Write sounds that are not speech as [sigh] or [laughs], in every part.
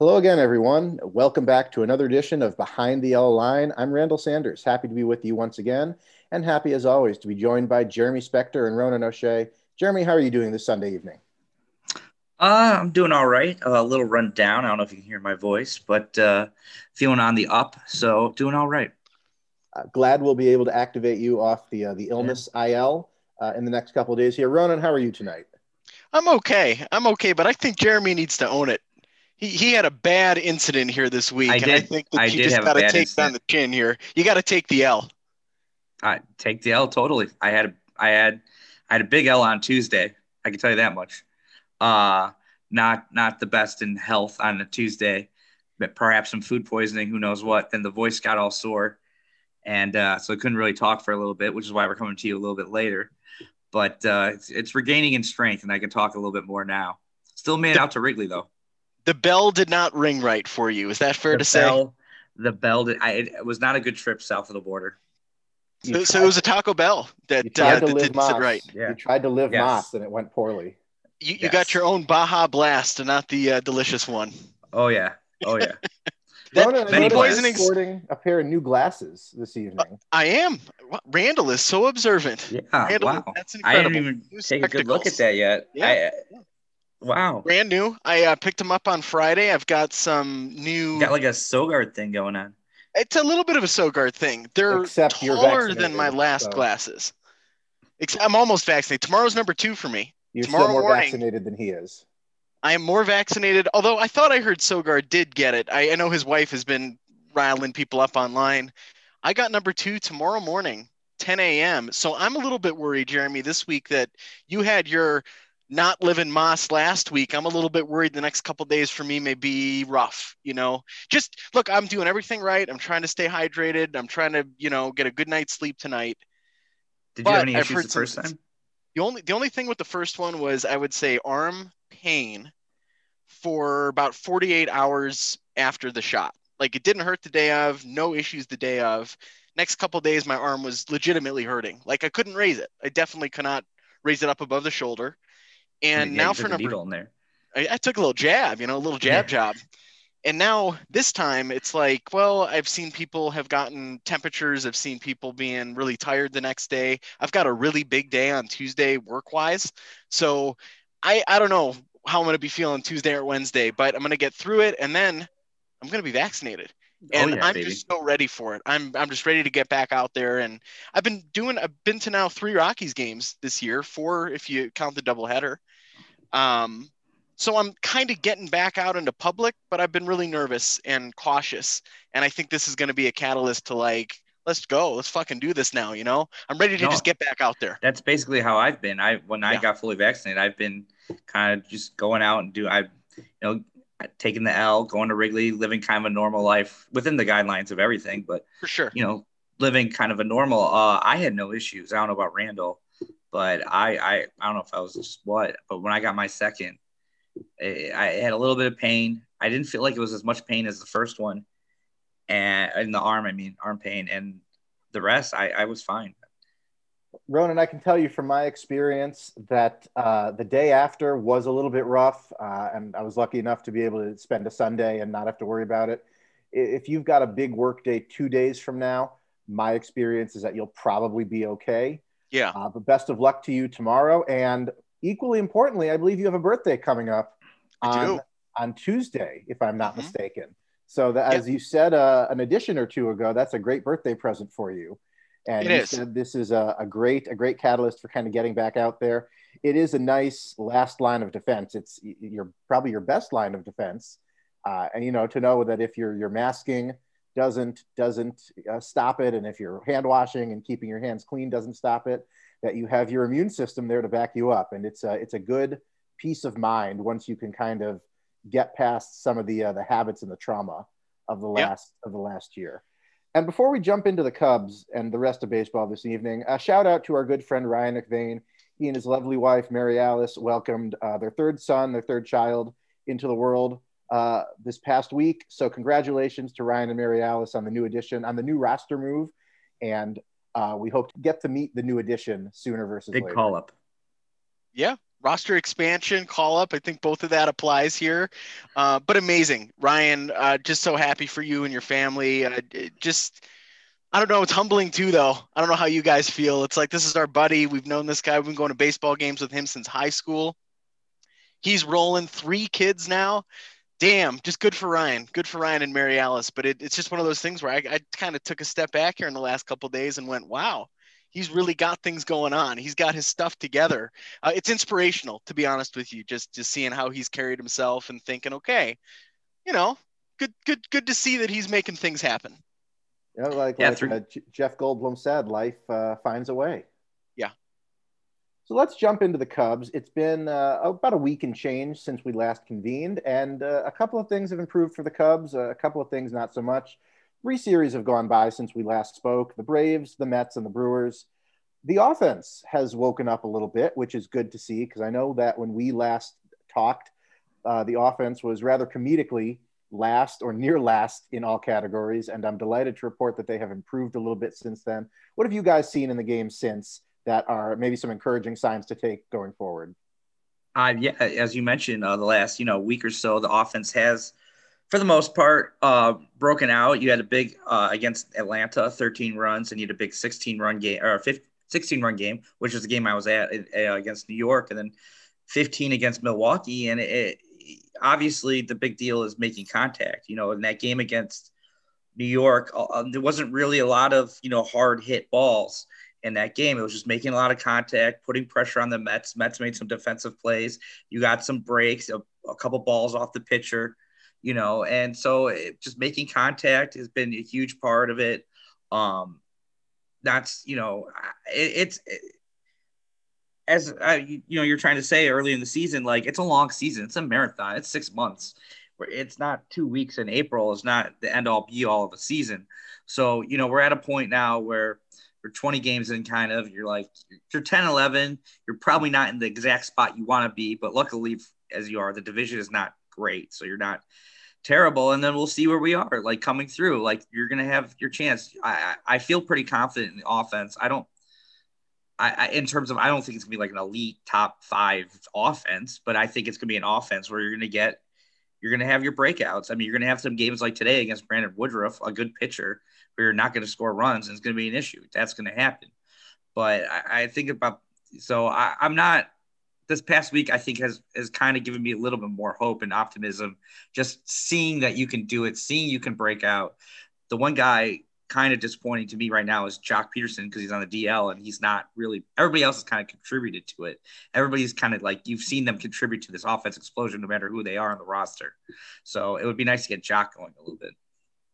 Hello again, everyone. Welcome back to another edition of Behind the Yellow Line. I'm Randall Sanders. Happy to be with you once again, and happy as always to be joined by Jeremy Spector and Ronan O'Shea. Jeremy, how are you doing this Sunday evening? Uh, I'm doing all right. Uh, a little run down. I don't know if you can hear my voice, but uh, feeling on the up. So doing all right. Uh, glad we'll be able to activate you off the uh, the illness yeah. IL uh, in the next couple days here. Ronan, how are you tonight? I'm okay. I'm okay, but I think Jeremy needs to own it. He, he had a bad incident here this week, I and did, I think that I you just got to take incident. on the chin here. You got to take the L. I take the L totally. I had a, I had I had a big L on Tuesday. I can tell you that much. Uh not not the best in health on a Tuesday, but perhaps some food poisoning, who knows what. Then the voice got all sore, and uh, so I couldn't really talk for a little bit, which is why we're coming to you a little bit later. But uh, it's, it's regaining in strength, and I can talk a little bit more now. Still made out to Wrigley though. The bell did not ring right for you. Is that fair the to say? bell, the bell. Did, I, it was not a good trip south of the border. You So, so it was a Taco Bell that, you uh, tried to that live didn't Más. sit right. Yeah. You tried to live Yes. Más, and it went poorly. You, you Yes. got your own Baja Blast and not the uh, delicious one. Oh yeah. Oh yeah. That- Ronan, I many noticed you're sporting a pair of new glasses this evening. I am. Randall is so observant. Yeah. Randall, wow. That's incredible. I incredible. didn't even New take a good look at that yet. Yeah. I, wow. Brand new. I uh, picked them up on Friday. I've got some new. Got like a Sogard thing going on. It's a little bit of a Sogard thing. They're Except taller than my last so- glasses. Ex- I'm almost vaccinated. Tomorrow's number two for me. You're Tomorrow still more morning- vaccinated than he is. I am more vaccinated. Although I thought I heard Sogard did get it. I, I know his wife has been riling people up online. I got number two tomorrow morning, 10 a.m. So I'm a little bit worried, Jeremy, this week that you had your not living más last week. I'm a little bit worried the next couple days for me may be rough. You know, just look, I'm doing everything right. I'm trying to stay hydrated. I'm trying to, you know, get a good night's sleep tonight. Did you have But any I've issues the first time? The only the only thing with the first one was I would say arm pain for about 48 hours after the shot. Like it didn't hurt the day of, no issues the day of. Next couple days my arm was legitimately hurting. Like I couldn't raise it. I definitely cannot raise it up above the shoulder. And Yeah, now for number needle in there. I, I took a little jab, you know, a little jab job. And now this time it's like, well, I've seen people have gotten temperatures. I've seen people being really tired the next day. I've got a really big day on Tuesday work wise. So I, I don't know how I'm going to be feeling Tuesday or Wednesday, but I'm going to get through it. And then I'm going to be vaccinated. Oh, and oh yeah, I'm baby. just so ready for it. I'm I'm just ready to get back out there. And I've been doing. I've been to now three Rockies games this year, four if you count the doubleheader. Um, so I'm kind of getting back out into public, but I've been really nervous and cautious. And I think this is going to be a catalyst to like, let's go, let's fucking do this now. You know, I'm ready to No. just get back out there. That's basically how I've been. I when I Yeah. got fully vaccinated, I've been kind of just going out and do I, you know, taking the L, going to Wrigley, living kind of a normal life within the guidelines of everything, but For sure. you know, living kind of a normal. Uh, I had no issues. I don't know about Randall, but I I, I don't know if I was just what, but when I got my second, I, I had a little bit of pain. I didn't feel like it was as much pain as the first one, and in the arm, I mean, arm pain, and the rest, I I was fine. Ronan, I can tell you from my experience that uh, the day after was a little bit rough, uh, and I was lucky enough to be able to spend a Sunday and not have to worry about it. If you've got a big work day two days from now, my experience is that you'll probably be okay. Yeah. Uh, but best of luck to you tomorrow. And equally importantly, I believe you have a birthday coming up on, on Tuesday, if I'm not Mhm. mistaken. So that, as you said uh, an edition or two ago, that's a great birthday present for you. And It you is. said this is a, a great, a great catalyst for kind of getting back out there. It is a nice last line of defense. It's your probably your best line of defense. Uh, and you know to know that if you're you're masking doesn't doesn't uh, stop it, and if your hand washing and keeping your hands clean doesn't stop it, that you have your immune system there to back you up. And it's a it's a good peace of mind once you can kind of get past some of the uh, the habits and the trauma of the Yep. last of the last year. And before we jump into the Cubs and the rest of baseball this evening, a shout out to our good friend Ryan McVeigh. He and his lovely wife Mary Alice welcomed uh, their third son, their third child, into the world uh, this past week. So congratulations to Ryan and Mary Alice on the new addition, on the new roster move, and uh, we hope to get to meet the new addition sooner versus later. Big later. call up. Yeah. roster expansion call up. I think both of that applies here. Uh, but amazing, Ryan. Uh, just so happy for you and your family. Uh, just. I don't know. It's humbling too, though. I don't know how you guys feel. It's like this is our buddy. We've known this guy. We've been going to baseball games with him since high school. He's rolling three kids now. Damn, just good for Ryan. Good for Ryan and Mary Alice. But it, it's just one of those things where I, I kind of took a step back here in the last couple days and went, wow, he's really got things going on. He's got his stuff together. Uh, it's inspirational, to be honest with you, just just seeing how he's carried himself and thinking, okay, you know, good good good to see that he's making things happen. Yeah, like, yeah, like uh, Jeff Goldblum said, life uh, finds a way. So let's jump into the Cubs. It's been uh, about a week and change since we last convened, and uh, a couple of things have improved for the Cubs. a couple of things not so much three series have gone by since we last spoke the Braves, the Mets, and the Brewers. The offense has woken up a little bit, which is good to see because I know that when we last talked, uh, the offense was rather comedically last or near last in all categories. And I'm delighted to report that they have improved a little bit since then. What have you guys seen in the game since that are maybe some encouraging signs to take going forward? Uh, yeah, as you mentioned, uh, the last you know week or so, the offense has for the most part, uh, broken out. You had a big uh, against Atlanta, 13 runs, and you had a big 16 run game or 15, 16 run game, which is the game I was at uh, against New York, and then 15 against Milwaukee. And it, it, obviously, the big deal is making contact. You know, in that game against New York, uh, there wasn't really a lot of you know hard hit balls in that game. It was just making a lot of contact, putting pressure on the Mets. Mets made some defensive plays. You got some breaks, a, a couple balls off the pitcher you know, and so it, just making contact has been a huge part of it. Um, that's you know, it, it's it, as uh, you, know, you're trying to say early in the season, like it's a long season, it's a marathon, it's six months. It's not two weeks in April, it's not the end all be all of the season. So you know, we're at a point now where you're 20 games in kind of you're like you're 10 11 you're probably not in the exact spot you want to be but luckily as you are the division is not great so you're not terrible and then we'll see where we are like coming through like you're gonna have your chance. I i feel pretty confident in the offense. I don't I, I in terms of i don't think it's gonna be like an elite top five offense but i think it's gonna be an offense where you're gonna get you're gonna have your breakouts. I mean you're gonna have some games like today against brandon woodruff a good pitcher where you're not gonna score runs and it's gonna be an issue that's gonna happen but i, I think about so I, i'm not this past week I think has has kind of given me a little bit more hope and optimism. Just seeing that you can do it, seeing you can break out. The one guy kind of disappointing to me right now is Joc Pederson because he's on the DL and he's not really. Everybody else has kind of contributed to it. Everybody's kind of like you've seen them contribute to this offense explosion, no matter who they are on the roster. So it would be nice to get Joc going a little bit.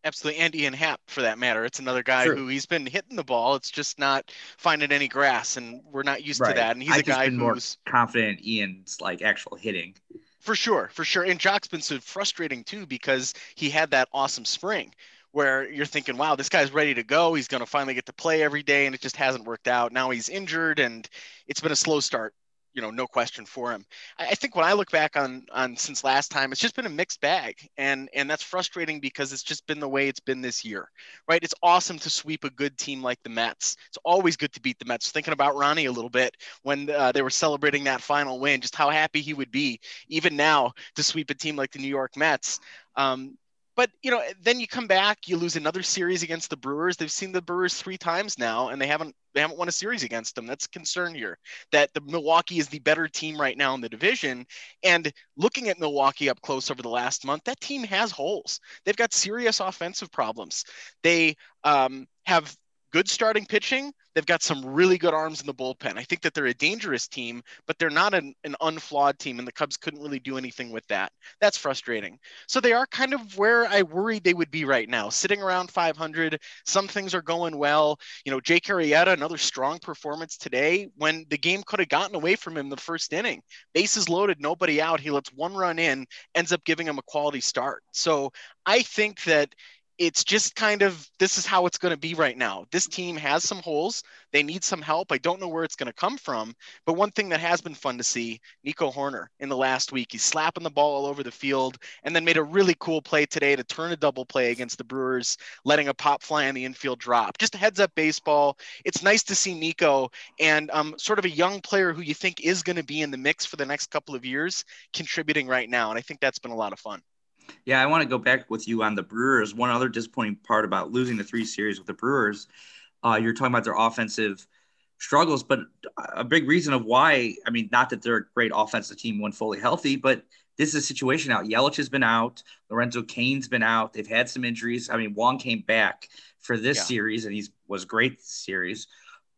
Absolutely, and Ian Happ for that matter. It's another guy sure. who he's been hitting the ball. It's just not finding any grass, and we're not used right. to that. And he's I've a guy who's more confident Ian's like actual hitting. For sure, for sure. And Joc's been so frustrating too because he had that awesome spring where you're thinking, wow, this guy's ready to go. He's going to finally get to play every day, and it just hasn't worked out. Now he's injured, and it's been a slow start you know, no question for him. I, I, think when I look back on on since last time, it's just been a mixed bag, and and that's frustrating because it's just been the way it's been this year, right? It's awesome to sweep a good team like the Mets. It's always good to beat the Mets. Thinking about Ronnie a little bit when uh, they were celebrating that final win, just how happy he would be, even now, to sweep a team like the New York Mets. Um, but you know, then you come back, you lose another series against the Brewers. They've seen the Brewers three times now, and they haven't they haven't won a series against them. That's a concern here. That the Milwaukee is the better team right now in the division. And looking at Milwaukee up close over the last month, that team has holes. They've got serious offensive problems. They um, have good starting pitching. They've got some really good arms in the bullpen. I think that they're a dangerous team, but they're not an, an unflawed team, and the Cubs couldn't really do anything with that. That's frustrating. So they are kind of where I worried they would be right now, sitting around 500. Some things are going well. You know, Jake Arrieta, another strong performance today when the game could have gotten away from him the first inning. Bases loaded, nobody out. He lets one run in, ends up giving him a quality start. So I think that it's just kind of this is how it's going to be right now. This team has some holes. They need some help. I don't know where it's going to come from. But one thing that has been fun to see Nico Hoerner in the last week, he's slapping the ball all over the field and then made a really cool play today to turn a double play against the Brewers, letting a pop fly on the infield drop. Just a heads up baseball. It's nice to see Nico and um, sort of a young player who you think is going to be in the mix for the next couple of years contributing right now. And I think that's been a lot of fun. Yeah, I want to go back with you on the Brewers. One other disappointing part about losing the three series with the Brewers, uh, you're talking about their offensive struggles, but a big reason of why, I mean, not that they're a great offensive team when fully healthy, but this is a situation out. Yelich has been out. Lorenzo Cain's been out. They've had some injuries. I mean, Wong came back for this yeah. series and he was great this series,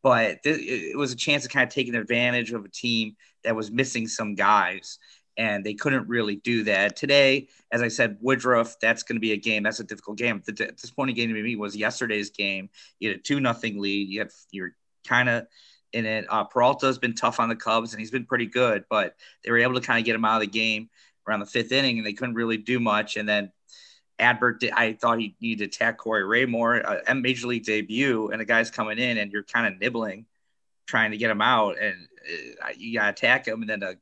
but th- it was a chance of kind of taking advantage of a team that was missing some guys and they couldn't really do that. Today, as I said, Woodruff, that's going to be a game. That's a difficult game. The disappointing game to me was yesterday's game. You had a 2 nothing lead. You have, you're kind of in it. Uh, Peralta's been tough on the Cubs, and he's been pretty good, but they were able to kind of get him out of the game around the fifth inning, and they couldn't really do much. And then Adbert, I thought he needed to attack Corey Ray more. Uh, major league debut, and the guy's coming in, and you're kind of nibbling, trying to get him out, and uh, you got to attack him, and then the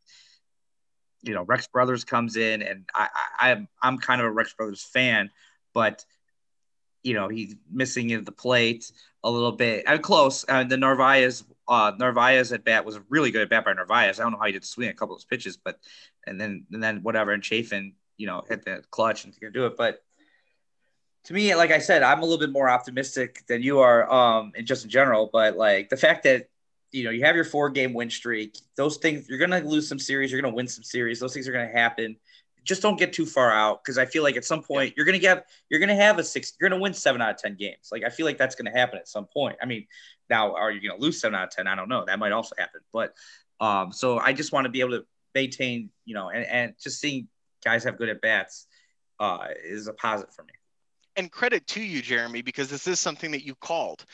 you know Rex Brothers comes in, and I, I I'm I'm kind of a Rex Brothers fan, but you know he's missing in the plate a little bit. I'm close. Uh, the Narvaez uh, Narvaez at bat was really good at bat by Narvaez. I don't know how he did swing a couple of those pitches, but and then and then whatever and Chafin, you know, hit the clutch and can do it. But to me, like I said, I'm a little bit more optimistic than you are, um, and just in general. But like the fact that you know, you have your four game win streak. Those things, you're going to lose some series. You're going to win some series. Those things are going to happen. Just don't get too far out because I feel like at some point you're going to get, you're going to have a six, you're going to win seven out of 10 games. Like, I feel like that's going to happen at some point. I mean, now are you going to lose seven out of 10? I don't know. That might also happen. But, um, so I just want to be able to maintain, you know, and, and just seeing guys have good at bats uh, is a positive for me. And credit to you, Jeremy, because this is something that you called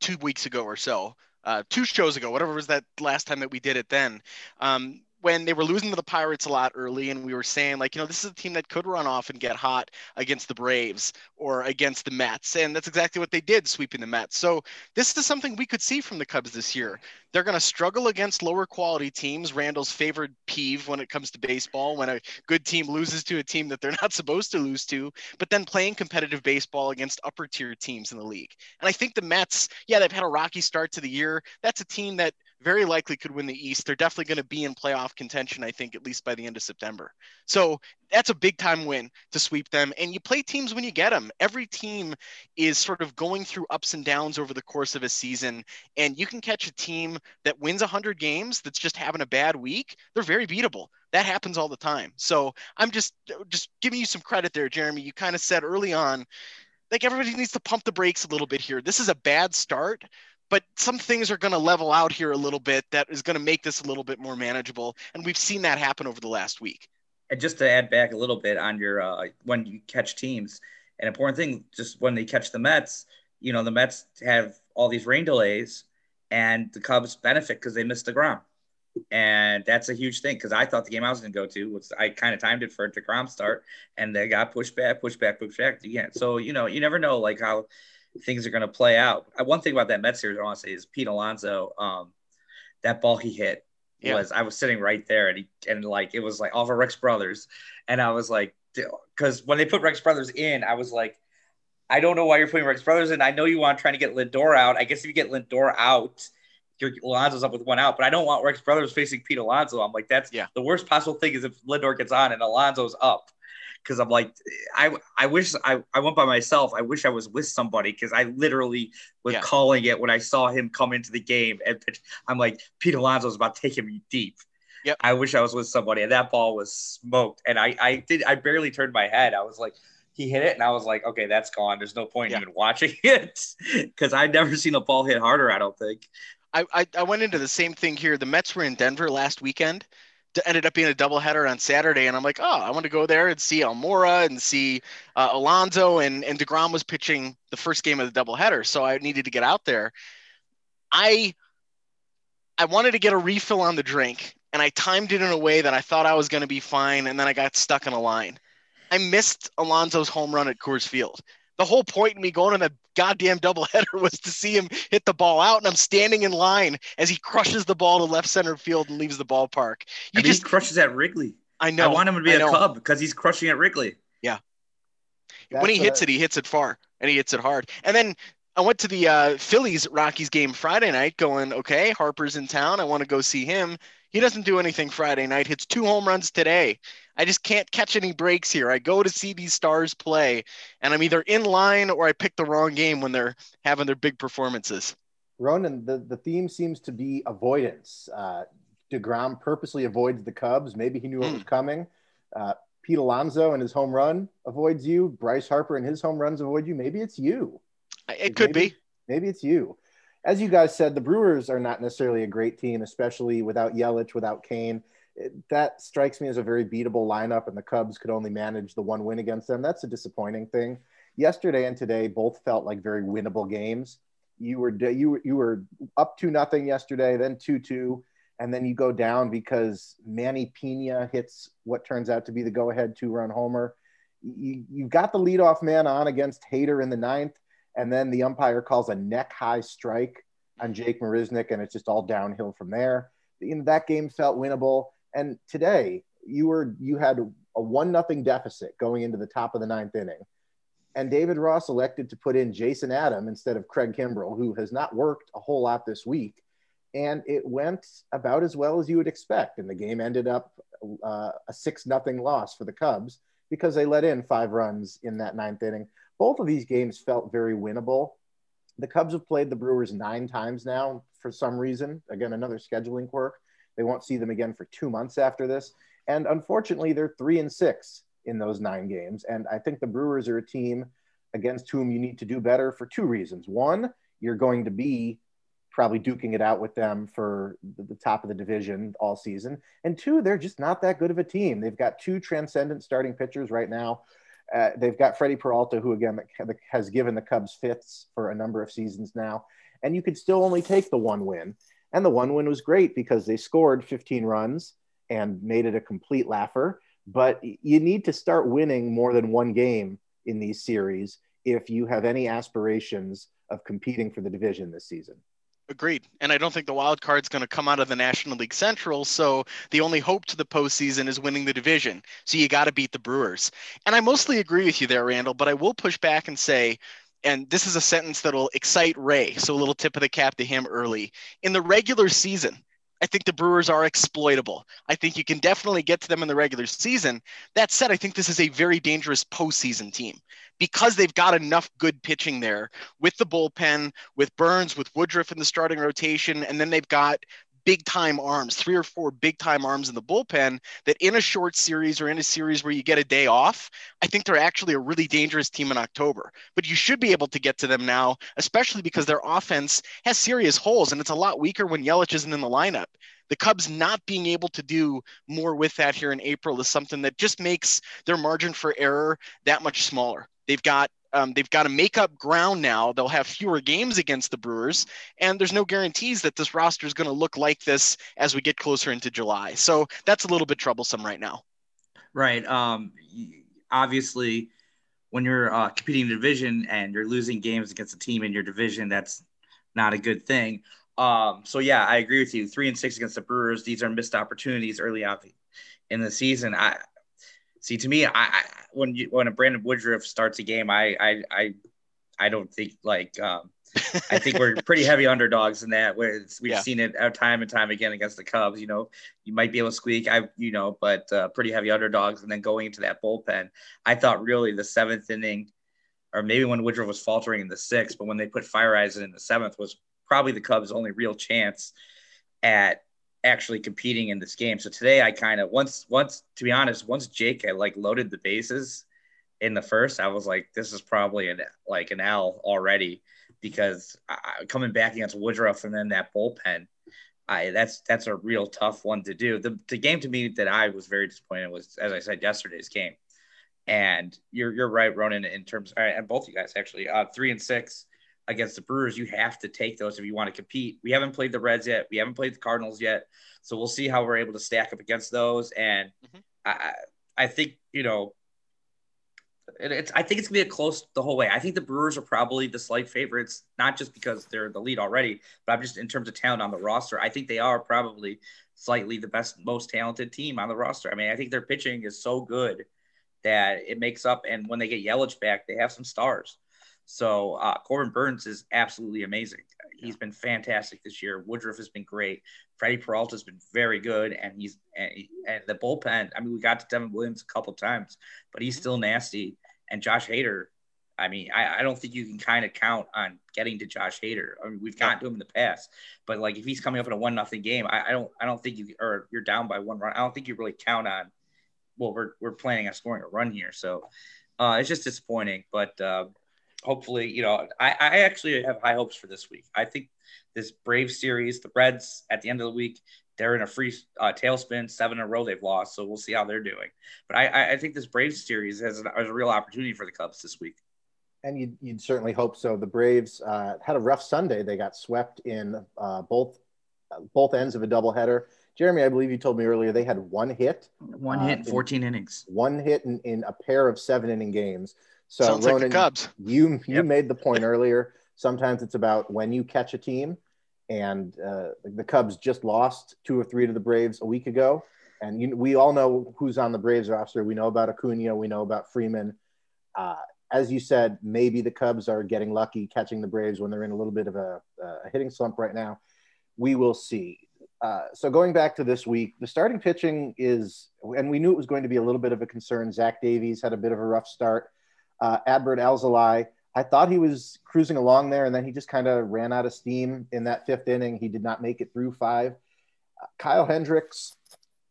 two weeks ago or so uh, two shows ago, whatever was that last time that we did it then. Um, when they were losing to the Pirates a lot early, and we were saying, like, you know, this is a team that could run off and get hot against the Braves or against the Mets. And that's exactly what they did, sweeping the Mets. So this is something we could see from the Cubs this year. They're going to struggle against lower quality teams. Randall's favorite peeve when it comes to baseball, when a good team loses to a team that they're [laughs] not supposed to lose to, but then playing competitive baseball against upper tier teams in the league. And I think the Mets, yeah, they've had a rocky start to the year. That's a team that very likely could win the East. They're definitely going to be in playoff contention, I think, at least by the end of September. So that's a big time win to sweep them. And you play teams when you get them. Every team is sort of going through ups and downs over the course of a season. And you can catch a team that wins 100 games that's just having a bad week. They're very beatable. That happens all the time. So I'm just just giving you some credit there, Jeremy. You kind of said early on, like everybody needs to pump the brakes a little bit here. This is a bad start, but some things are going to level out here a little bit that is going to make this a little bit more manageable and we've seen that happen over the last week and just to add back a little bit on your uh, when you catch teams an important thing just when they catch the mets you know the mets have all these rain delays and the cubs benefit because they missed the ground and that's a huge thing because I thought the game I was going to go to was I kind of timed it for a Degrom start, and they got pushed back, pushed back, pushed back again. So you know, you never know like how things are going to play out. Uh, one thing about that Mets series I want to say is Pete Alonso. Um, that ball he hit yeah. was I was sitting right there and he and like it was like all of Rex Brothers, and I was like, because when they put Rex Brothers in, I was like, I don't know why you're putting Rex Brothers in. I know you want trying to get Lindor out. I guess if you get Lindor out. Your Alonso's up with one out, but I don't want Rex Brothers facing Pete Alonso. I'm like, that's yeah. the worst possible thing is if Lindor gets on and Alonso's up because I'm like, I I wish I, I went by myself. I wish I was with somebody because I literally was yeah. calling it when I saw him come into the game. And I'm like, Pete Alonso's about to take him deep. Yep. I wish I was with somebody. And that ball was smoked. And I, I did, I barely turned my head. I was like, he hit it. And I was like, okay, that's gone. There's no point yeah. even watching [laughs] it because I'd never seen a ball hit harder, I don't think. I, I, I went into the same thing here. The Mets were in Denver last weekend ended up being a doubleheader on Saturday, and I'm like, oh, I want to go there and see Almora and see uh, Alonso, and and Degrom was pitching the first game of the doubleheader, so I needed to get out there. I I wanted to get a refill on the drink, and I timed it in a way that I thought I was going to be fine, and then I got stuck in a line. I missed Alonso's home run at Coors Field. The whole point of me going on that goddamn doubleheader [laughs] was to see him hit the ball out, and I'm standing in line as he crushes the ball to left center field and leaves the ballpark. You I mean, just crushes at Wrigley. I know. I want him to be a Cub because he's crushing at Wrigley. Yeah. That's when he hits a... it, he hits it far and he hits it hard. And then I went to the uh, Phillies Rockies game Friday night, going, okay, Harper's in town. I want to go see him. He doesn't do anything Friday night. Hits two home runs today. I just can't catch any breaks here. I go to see these stars play, and I'm either in line or I pick the wrong game when they're having their big performances. Ronan, the, the theme seems to be avoidance. Uh, DeGrom purposely avoids the Cubs. Maybe he knew mm. it was coming. Uh, Pete Alonso and his home run avoids you. Bryce Harper and his home runs avoid you. Maybe it's you. It could maybe, be. Maybe it's you. As you guys said, the Brewers are not necessarily a great team, especially without Yelich, without Cain. That strikes me as a very beatable lineup, and the Cubs could only manage the one win against them. That's a disappointing thing. Yesterday and today both felt like very winnable games. You were you you were up to nothing yesterday, then two two, and then you go down because Manny Pena hits what turns out to be the go ahead two run homer. You, you've got the leadoff man on against Hader in the ninth, and then the umpire calls a neck high strike on Jake Marisnick, and it's just all downhill from there. That game felt winnable. And today, you were you had a one nothing deficit going into the top of the ninth inning, and David Ross elected to put in Jason Adam instead of Craig Kimbrel, who has not worked a whole lot this week and it went about as well as you would expect. And the game ended up uh, a six nothing loss for the Cubs because they let in five runs in that ninth inning. Both of these games felt very winnable. The Cubs have played the Brewers nine times now for some reason. Again, another scheduling quirk. They won't see them again for two months after this. And unfortunately, they're three and six in those nine games. And I think the Brewers are a team against whom you need to do better for two reasons. One, you're going to be probably duking it out with them for the, top of the division all season. And two, they're just not that good of a team. They've got two transcendent starting pitchers right now. Uh, they've got Freddie Peralta, who again has given the Cubs fits for a number of seasons now. And you could still only take the one win. And the one win was great because they scored 15 runs and made it a complete laugher. But you need to start winning more than one game in these series if you have any aspirations of competing for the division this season. Agreed. And I don't think the wild card's going to come out of the National League Central. So the only hope to the postseason is winning the division. So you got to beat the Brewers. And I mostly agree with you there, Randall, but I will push back and say, and this is a sentence that'll excite Ray. So a little tip of the cap to him early. In the regular season, I think the Brewers are exploitable. I think you can definitely get to them in the regular season. That said, I think this is a very dangerous postseason team because they've got enough good pitching there with the bullpen, with Burnes, with Woodruff in the starting rotation, and then they've got big time arms, three or four big time arms in the bullpen that in a short series or in a series where you get a day off, I think they're actually a really dangerous team in October. But you should be able to get to them now, especially because their offense has serious holes and it's a lot weaker when Yelich isn't in the lineup. The Cubs not being able to do more with that here in April is something that just makes their margin for error that much smaller. They've got um, they've got to make up ground now. They'll have fewer games against the Brewers, and there's no guarantees that this roster is going to look like this as we get closer into July. So that's a little bit troublesome right now. Right. Um, obviously, when you're uh, competing in division and you're losing games against a team in your division, that's not a good thing. Um, so yeah, I agree with you. Three and six against the Brewers. These are missed opportunities early on in the season. I see. To me, I, I when you when a Brandon Woodruff starts a game, I I I, I don't think like um, I think we're [laughs] pretty heavy underdogs in that. Where we've yeah. seen it time and time again against the Cubs. You know, you might be able to squeak, I you know, but uh, pretty heavy underdogs. And then going into that bullpen, I thought really the seventh inning, or maybe when Woodruff was faltering in the sixth, but when they put Feyereisen in the seventh, was probably the Cubs' only real chance at actually competing in this game. So today I kind of once once to be honest, once Jake had like loaded the bases in the first, I was like, this is probably an like an L already because I, coming back against Woodruff and then that bullpen, I that's that's a real tough one to do. The the game to me that I was very disappointed was as I said yesterday's game. And you're you're right, Ronan, in terms and both you guys actually, uh, three and six against the Brewers, you have to take those if you want to compete. We haven't played the Reds yet. We haven't played the Cardinals yet. So we'll see how we're able to stack up against those. And mm-hmm. I, I think, you know, it's I think it's gonna be a close the whole way. I think the Brewers are probably the slight favorites, not just because they're the lead already, but I'm just in terms of talent on the roster. I think they are probably slightly the best, most talented team on the roster. I mean, I think their pitching is so good that it makes up. And when they get Yelich back, they have some stars. So uh, Corbin Burnes is absolutely amazing. He's been fantastic this year. Woodruff has been great. Freddie Peralta has been very good, and he's and, and, the bullpen. I mean, we got to Devin Williams a couple times, but he's still nasty. And Josh Hader, I mean, I, I don't think you can kind of count on getting to Josh Hader. I mean, we've gotten to him in the past, but like if he's coming up in a one nothing game, I, I don't I don't think you or you're down by one run. I don't think you really count on. Well, we're we're planning on scoring a run here, so uh, it's just disappointing. But uh, hopefully, you know, I, I actually have high hopes for this week. I think this Brave series, the Reds at the end of the week, they're in a free uh, tailspin, seven in a row they've lost. So we'll see how they're doing. But I, I think this Braves series has, has a real opportunity for the Cubs this week. And you'd, you'd certainly hope so. The Braves uh, had a rough Sunday. They got swept in uh, both both ends of a doubleheader. Jeremy, I believe you told me earlier they had one hit, one hit, in 14 innings, one hit in, in a pair of seven inning games. So Sounds Ronan, like the Cubs. You you yep. made the point earlier. Sometimes it's about when you catch a team, and uh, the Cubs just lost two or three to the Braves a week ago, and you, we all know who's on the Braves roster. We know about Acuna. We know about Freeman. Uh, as you said, maybe the Cubs are getting lucky catching the Braves when they're in a little bit of a, a hitting slump right now. We will see. Uh, so going back to this week, the starting pitching is, and we knew it was going to be a little bit of a concern. Zach Davies had a bit of a rough start uh, Adbert Alzolay, I thought he was cruising along there, and then he just kind of ran out of steam in that fifth inning. He did not make it through five. Uh, Kyle Hendricks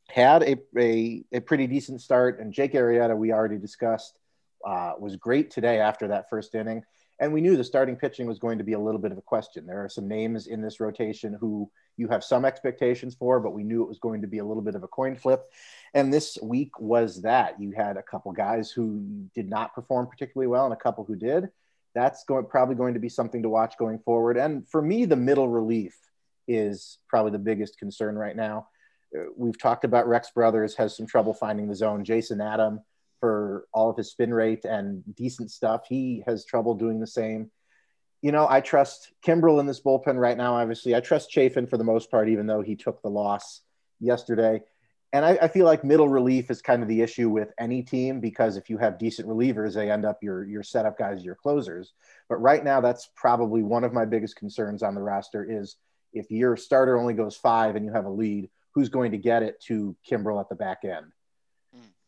had a, a, a, pretty decent start, and Jake Arrieta, we already discussed, uh, was great today after that first inning. And we knew the starting pitching was going to be a little bit of a question. There are some names in this rotation who you have some expectations for, but we knew it was going to be a little bit of a coin flip. And this week was that. You had a couple guys who did not perform particularly well and a couple who did. That's going, probably going to be something to watch going forward. And for me, the middle relief is probably the biggest concern right now. Uh, we've talked about Rex Brothers has some trouble finding the zone. Jason Adam, for all of his spin rate and decent stuff, he has trouble doing the same. You know, I trust Kimbrel in this bullpen right now. Obviously, I trust Chafin for the most part, even though he took the loss yesterday and I, I, feel like middle relief is kind of the issue with any team because if you have decent relievers, they end up your your setup guys, your closers. But right now, that's probably one of my biggest concerns on the roster is if your starter only goes five and you have a lead, who's going to get it to Kimbrel at the back end?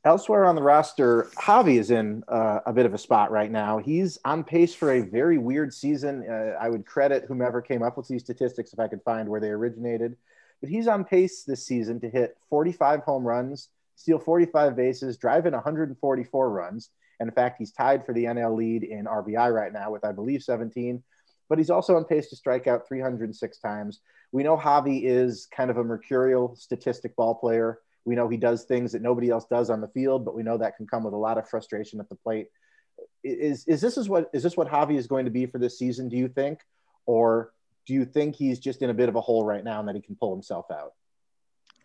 Elsewhere on the roster, Javi is in uh, a bit of a spot right now. He's on pace for a very weird season. Uh, I would credit whomever came up with these statistics if I could find where they originated but he's on pace this season to hit 45 home runs, steal 45 bases, drive in 144 runs. And in fact, he's tied for the NL lead in RBI right now with, I believe, 17. But he's also on pace to strike out 306 times. We know Javi is kind of a mercurial statistic ball player. We know he does things that nobody else does on the field, but we know that can come with a lot of frustration at the plate. Is, is this is what is this what Javi is going to be for this season? Do you think, or do you think he's just in a bit of a hole right now and that he can pull himself out?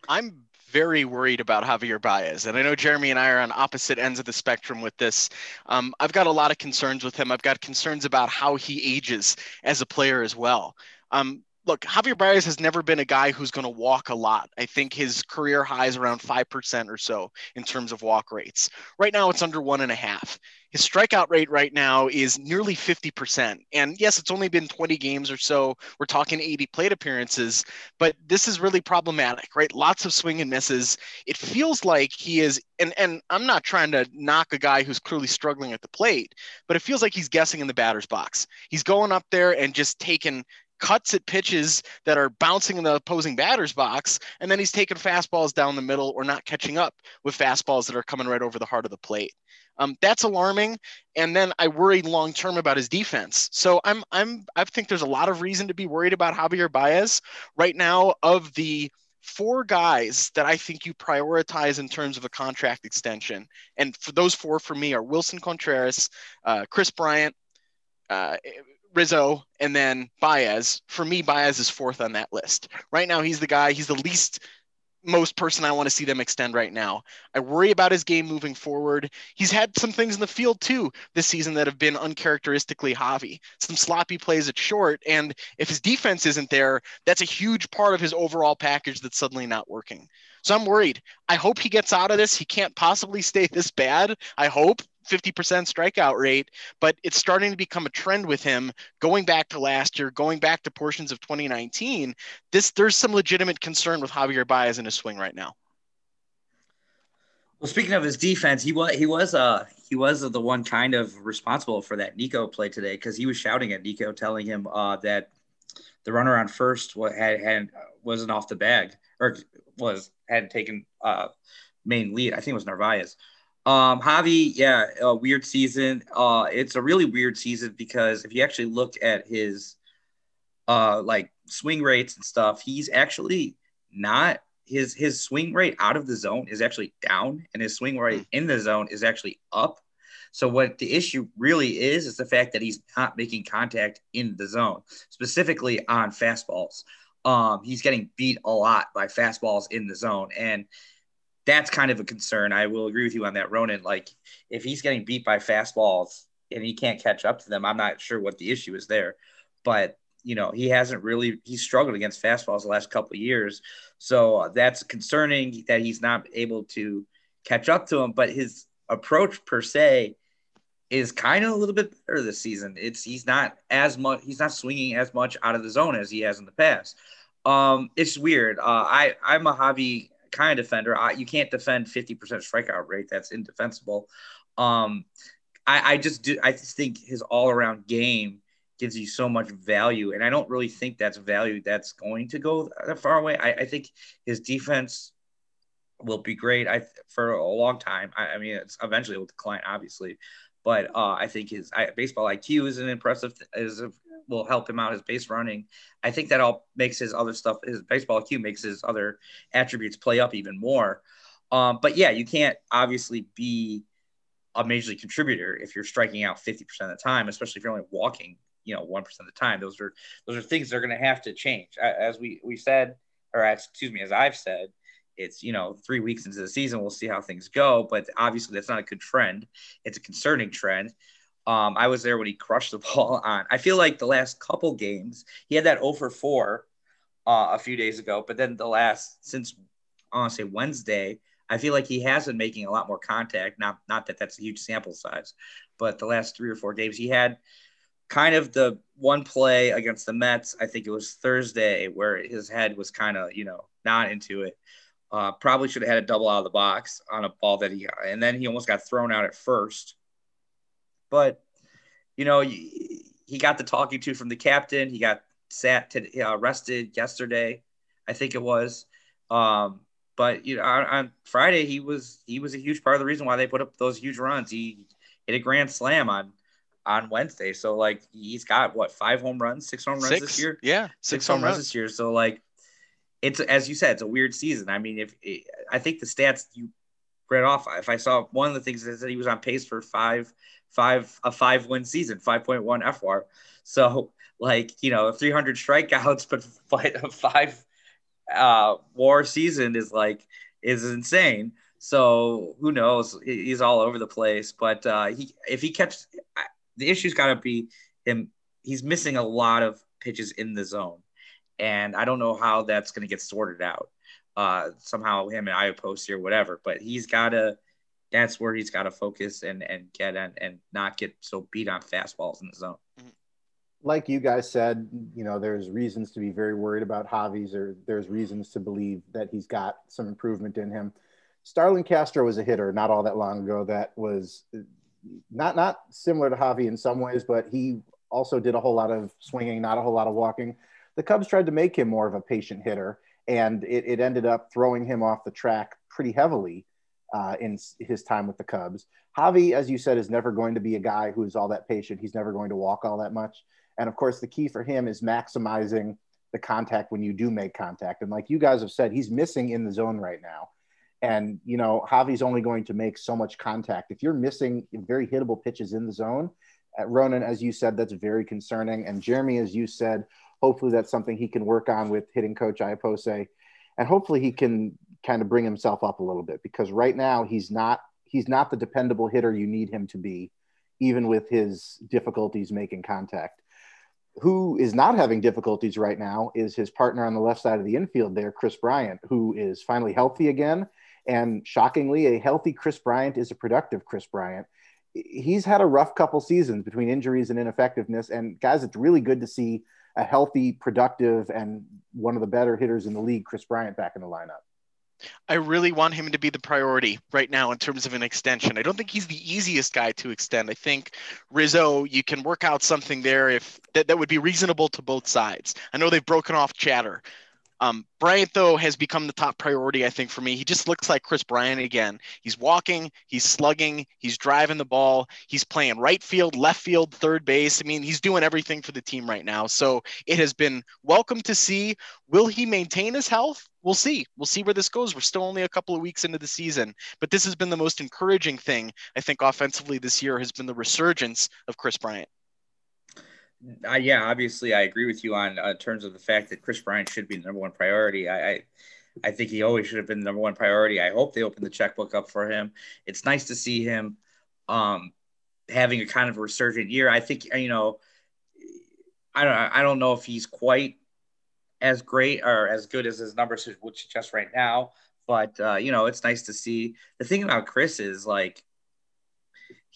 I'm very worried about Javier Baez. And I know Jeremy and I are on opposite ends of the spectrum with this. Um, I've got a lot of concerns with him. I've got concerns about how he ages as a player as well. Um, look, Javier Baez has never been a guy who's going to walk a lot. I think his career high is around 5% or so in terms of walk rates. Right now, it's under one and a half. His strikeout rate right now is nearly 50%. And yes, it's only been 20 games or so. We're talking 80 plate appearances, but this is really problematic, right? Lots of swing and misses. It feels like he is, and, and I'm not trying to knock a guy who's clearly struggling at the plate, but it feels like he's guessing in the batter's box. He's going up there and just taking cuts at pitches that are bouncing in the opposing batter's box, and then he's taking fastballs down the middle or not catching up with fastballs that are coming right over the heart of the plate. Um, that's alarming. And then I worry long term about his defense. So I'm I'm I think there's a lot of reason to be worried about Javier Baez right now. Of the four guys that I think you prioritize in terms of a contract extension, and for those four for me are Willson Contreras, uh, Kris Bryant. Uh, Rizzo and then Baez. For me, Baez is fourth on that list. Right now, he's the guy, he's the least most person I want to see them extend right now. I worry about his game moving forward. He's had some things in the field too this season that have been uncharacteristically Javi. Some sloppy plays at short, and if his defense isn't there, that's a huge part of his overall package that's suddenly not working. So I'm worried. I hope he gets out of this. He can't possibly stay this bad. I hope 50% strikeout rate, but it's starting to become a trend with him going back to last year, going back to portions of 2019. This there's some legitimate concern with Javier Baez in his swing right now. Well, speaking of his defense, he was he was uh he was the one kind of responsible for that Nico play today because he was shouting at Nico, telling him uh, that the runner on first had, had wasn't off the bag or was had taken uh, main lead. I think it was Narvaez. Um, Javi, yeah, a weird season. Uh, it's a really weird season because if you actually look at his uh like swing rates and stuff, he's actually not his his swing rate out of the zone is actually down, and his swing rate hmm. in the zone is actually up. So what the issue really is is the fact that he's not making contact in the zone, specifically on fastballs. Um, he's getting beat a lot by fastballs in the zone, and that's kind of a concern. I will agree with you on that, Ronan. Like if he's getting beat by fastballs and he can't catch up to them, I'm not sure what the issue is there. But you know, he hasn't really he's struggled against fastballs the last couple of years. So that's concerning that he's not able to catch up to him. But his approach per se is kind of a little bit better this season. It's he's not as much he's not swinging as much out of the zone as he has in the past. Um, it's weird. Uh, I I'm a Javi kind of defender. I, you can't defend 50% strikeout rate. That's indefensible. Um, I, I just do. I just think his all around game gives you so much value, and I don't really think that's value that's going to go that far away. I, I think his defense will be great. I for a long time. I, I mean, it's eventually will decline, obviously, but uh, I think his I, baseball IQ is an impressive is a, will help him out his base running. I think that all makes his other stuff his baseball IQ makes his other attributes play up even more. Um, but yeah, you can't obviously be a major league contributor if you're striking out 50% of the time, especially if you're only walking, you know, 1% of the time. Those are those are things that are going to have to change. As we we said, or as, excuse me, as I've said, it's you know three weeks into the season we'll see how things go but obviously that's not a good trend it's a concerning trend um, i was there when he crushed the [laughs] ball on i feel like the last couple games he had that over 4 uh, a few days ago but then the last since i want to say wednesday i feel like he has been making a lot more contact not not that that's a huge sample size but the last three or four games he had kind of the one play against the mets i think it was thursday where his head was kind of you know not into it uh, probably should have had a double out of the box on a ball that he, and then he almost got thrown out at first. But, you know, he got the talking to from the captain. He got sat to, uh, arrested yesterday, I think it was. Um, but you know, on, on, Friday he was he was a huge part of the reason why they put up those huge runs. He hit a grand slam on on Wednesday, so like he's got what five home runs, six home runs six. this year. Yeah, six, six home runs this year. So like it's as you said, it's a weird season. I mean, if I think the stats you read off, if I saw one of the things is that he was on pace for five, five a five win season, five point one FWAR. So like you know, 300 strikeouts, [laughs] but a five uh, WAR season is like is insane. So who knows? He's all over the place. But uh, he if he catches, the issue's got to be him. He's missing a lot of pitches in the zone and I don't know how that's going to get sorted out. Uh, somehow him and Iapoce here, whatever, but he's got to. That's where he's got to focus and and get and, and not get so beat on fastballs in the zone. Mm-hmm. Like you guys said, you know, there's reasons to be very worried about Javi's, or there's reasons to believe that he's got some improvement in him. Starlin Castro was a hitter not all that long ago that was not not similar to Javi in some ways, but he also did a whole lot of swinging, not a whole lot of walking the Cubs tried to make him more of a patient hitter, and it, it ended up throwing him off the track pretty heavily uh, in his time with the Cubs. Javi, as you said, is never going to be a guy who is all that patient. He's never going to walk all that much. And of course, the key for him is maximizing the contact when you do make contact. And like you guys have said, he's missing in the zone right now. And, you know, Javi's only going to make so much contact. If you're missing very hittable pitches in the zone, at Ronan, as you said, that's very concerning. And Jeremy, as you said, hopefully that's something he can work on with hitting coach Iapoce. And hopefully he can kind of bring himself up a little bit because right now he's not he's not the dependable hitter you need him to be, even with his difficulties making contact. Who is not having difficulties right now is his partner on the left side of the infield there, Kris Bryant, who is finally healthy again. And shockingly, a healthy Kris Bryant is a productive Kris Bryant. He's had a rough couple seasons between injuries and ineffectiveness. And guys, it's really good to see a healthy, productive, and one of the better hitters in the league, Kris Bryant, back in the lineup. I really want him to be the priority right now in terms of an extension. I don't think he's the easiest guy to extend. I think Rizzo, you can work out something there if that, that would be reasonable to both sides. I know they've broken off chatter. Um, Bryant, though, has become the top priority, I think, for me. He just looks like Kris Bryant again. He's walking, he's slugging, he's driving the ball, he's playing right field, left field, third base. I mean, he's doing everything for the team right now. So it has been welcome to see. Will he maintain his health? We'll see. We'll see where this goes. We're still only a couple of weeks into the season, but this has been the most encouraging thing, I think, offensively this year has been the resurgence of Kris Bryant. Uh, yeah, obviously, I agree with you on uh, terms of the fact that Kris Bryant should be the number one priority. I, I, I think he always should have been the number one priority. I hope they open the checkbook up for him. It's nice to see him um, having a kind of a resurgent year. I think you know, I don't, I don't know if he's quite as great or as good as his numbers would suggest right now, but uh, you know, it's nice to see. The thing about Kris is like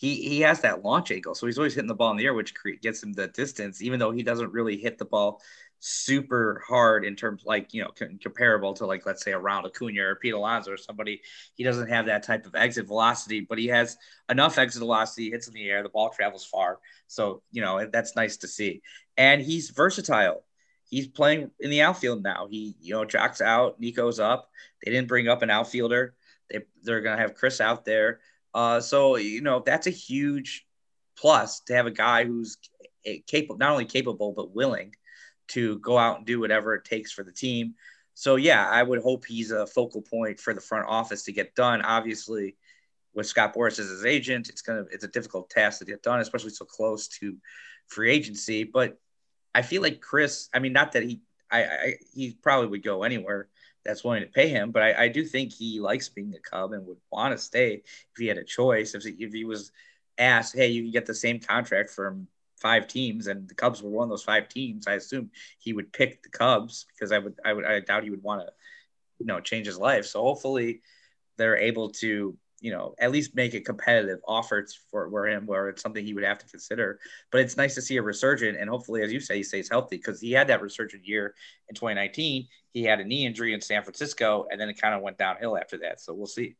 he he has that launch angle, so he's always hitting the ball in the air, which gets him the distance, even though he doesn't really hit the ball super hard in terms like you know comparable to like let's say Ronald Acuna or Pete Alonso or somebody. He doesn't have that type of exit velocity, but he has enough exit velocity, hits in the air, the ball travels far. So you know that's nice to see, and he's versatile. He's playing in the outfield now. He you know Joc's out, Nico's up. They didn't bring up an outfielder. They they're gonna have Kris out there. Uh, so you know that's a huge plus to have a guy who's capable, not only capable but willing to go out and do whatever it takes for the team. So yeah, I would hope he's a focal point for the front office to get done. Obviously, with Scott Boras as his agent, it's gonna it's a difficult task to get done, especially so close to free agency. But I feel like Kris, I mean, not that he I, I he probably would go anywhere that's willing to pay him. But I, I do think he likes being a Cub and would want to stay if he had a choice. If, if he was asked, hey, you can get the same contract from five teams, and the Cubs were one of those five teams, I assume he would pick the Cubs because I would I would I doubt he would want to, you know, change his life. So hopefully they're able to you know, at least make a competitive offer for, for him where it's something he would have to consider. But it's nice to see a resurgent, and hopefully, as you say, he stays healthy because he had that resurgent year in 2019. He had a knee injury in San Francisco, and then it kind of went downhill after that. So we'll see.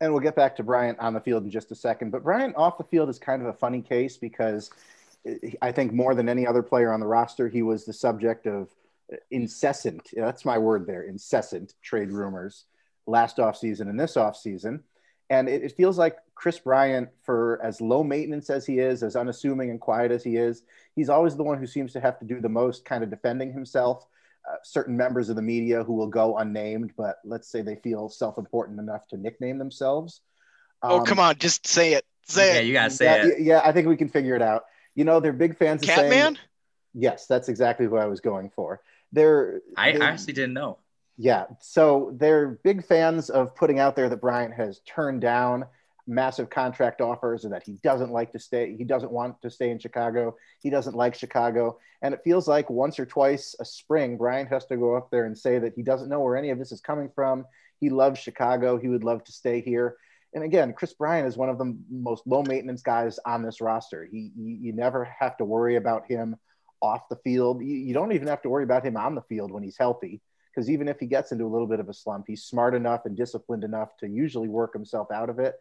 And we'll get back to Bryant on the field in just a second. But Bryant off the field is kind of a funny case because eh, I think more than any other player on the roster, he was the subject of incessant, that's my word there, incessant trade rumors last offseason and this offseason. And it, it, feels like Kris Bryant, for as low maintenance as he is, as unassuming and quiet as he is, he's always the one who seems to have to do the most kind of defending himself. Uh, certain members of the media who will go unnamed, but let's say they feel self important enough to nickname themselves. Oh, um, oh, come on, just say it. Say yeah, it. you gotta say yeah, it. Yeah, I think we can figure it out. You know, they're big fans of Catman? saying. Yes, that's exactly who I was going for. They're. I they're, actually didn't know. Yeah. So they're big fans of putting out there that Bryant has turned down massive contract offers and that he doesn't like to stay. He doesn't want to stay in Chicago. He doesn't like Chicago. And it feels like once or twice a spring, Bryant has to go up there and say that he doesn't know where any of this is coming from. He loves Chicago. He would love to stay here. And again, Kris Bryant is one of the most low maintenance guys on this roster. He, he you never have to worry about him off the field. You, you don't even have to worry about him on the field when he's healthy because even if he gets into a little bit of a slump, he's smart enough and disciplined enough to usually work himself out of it.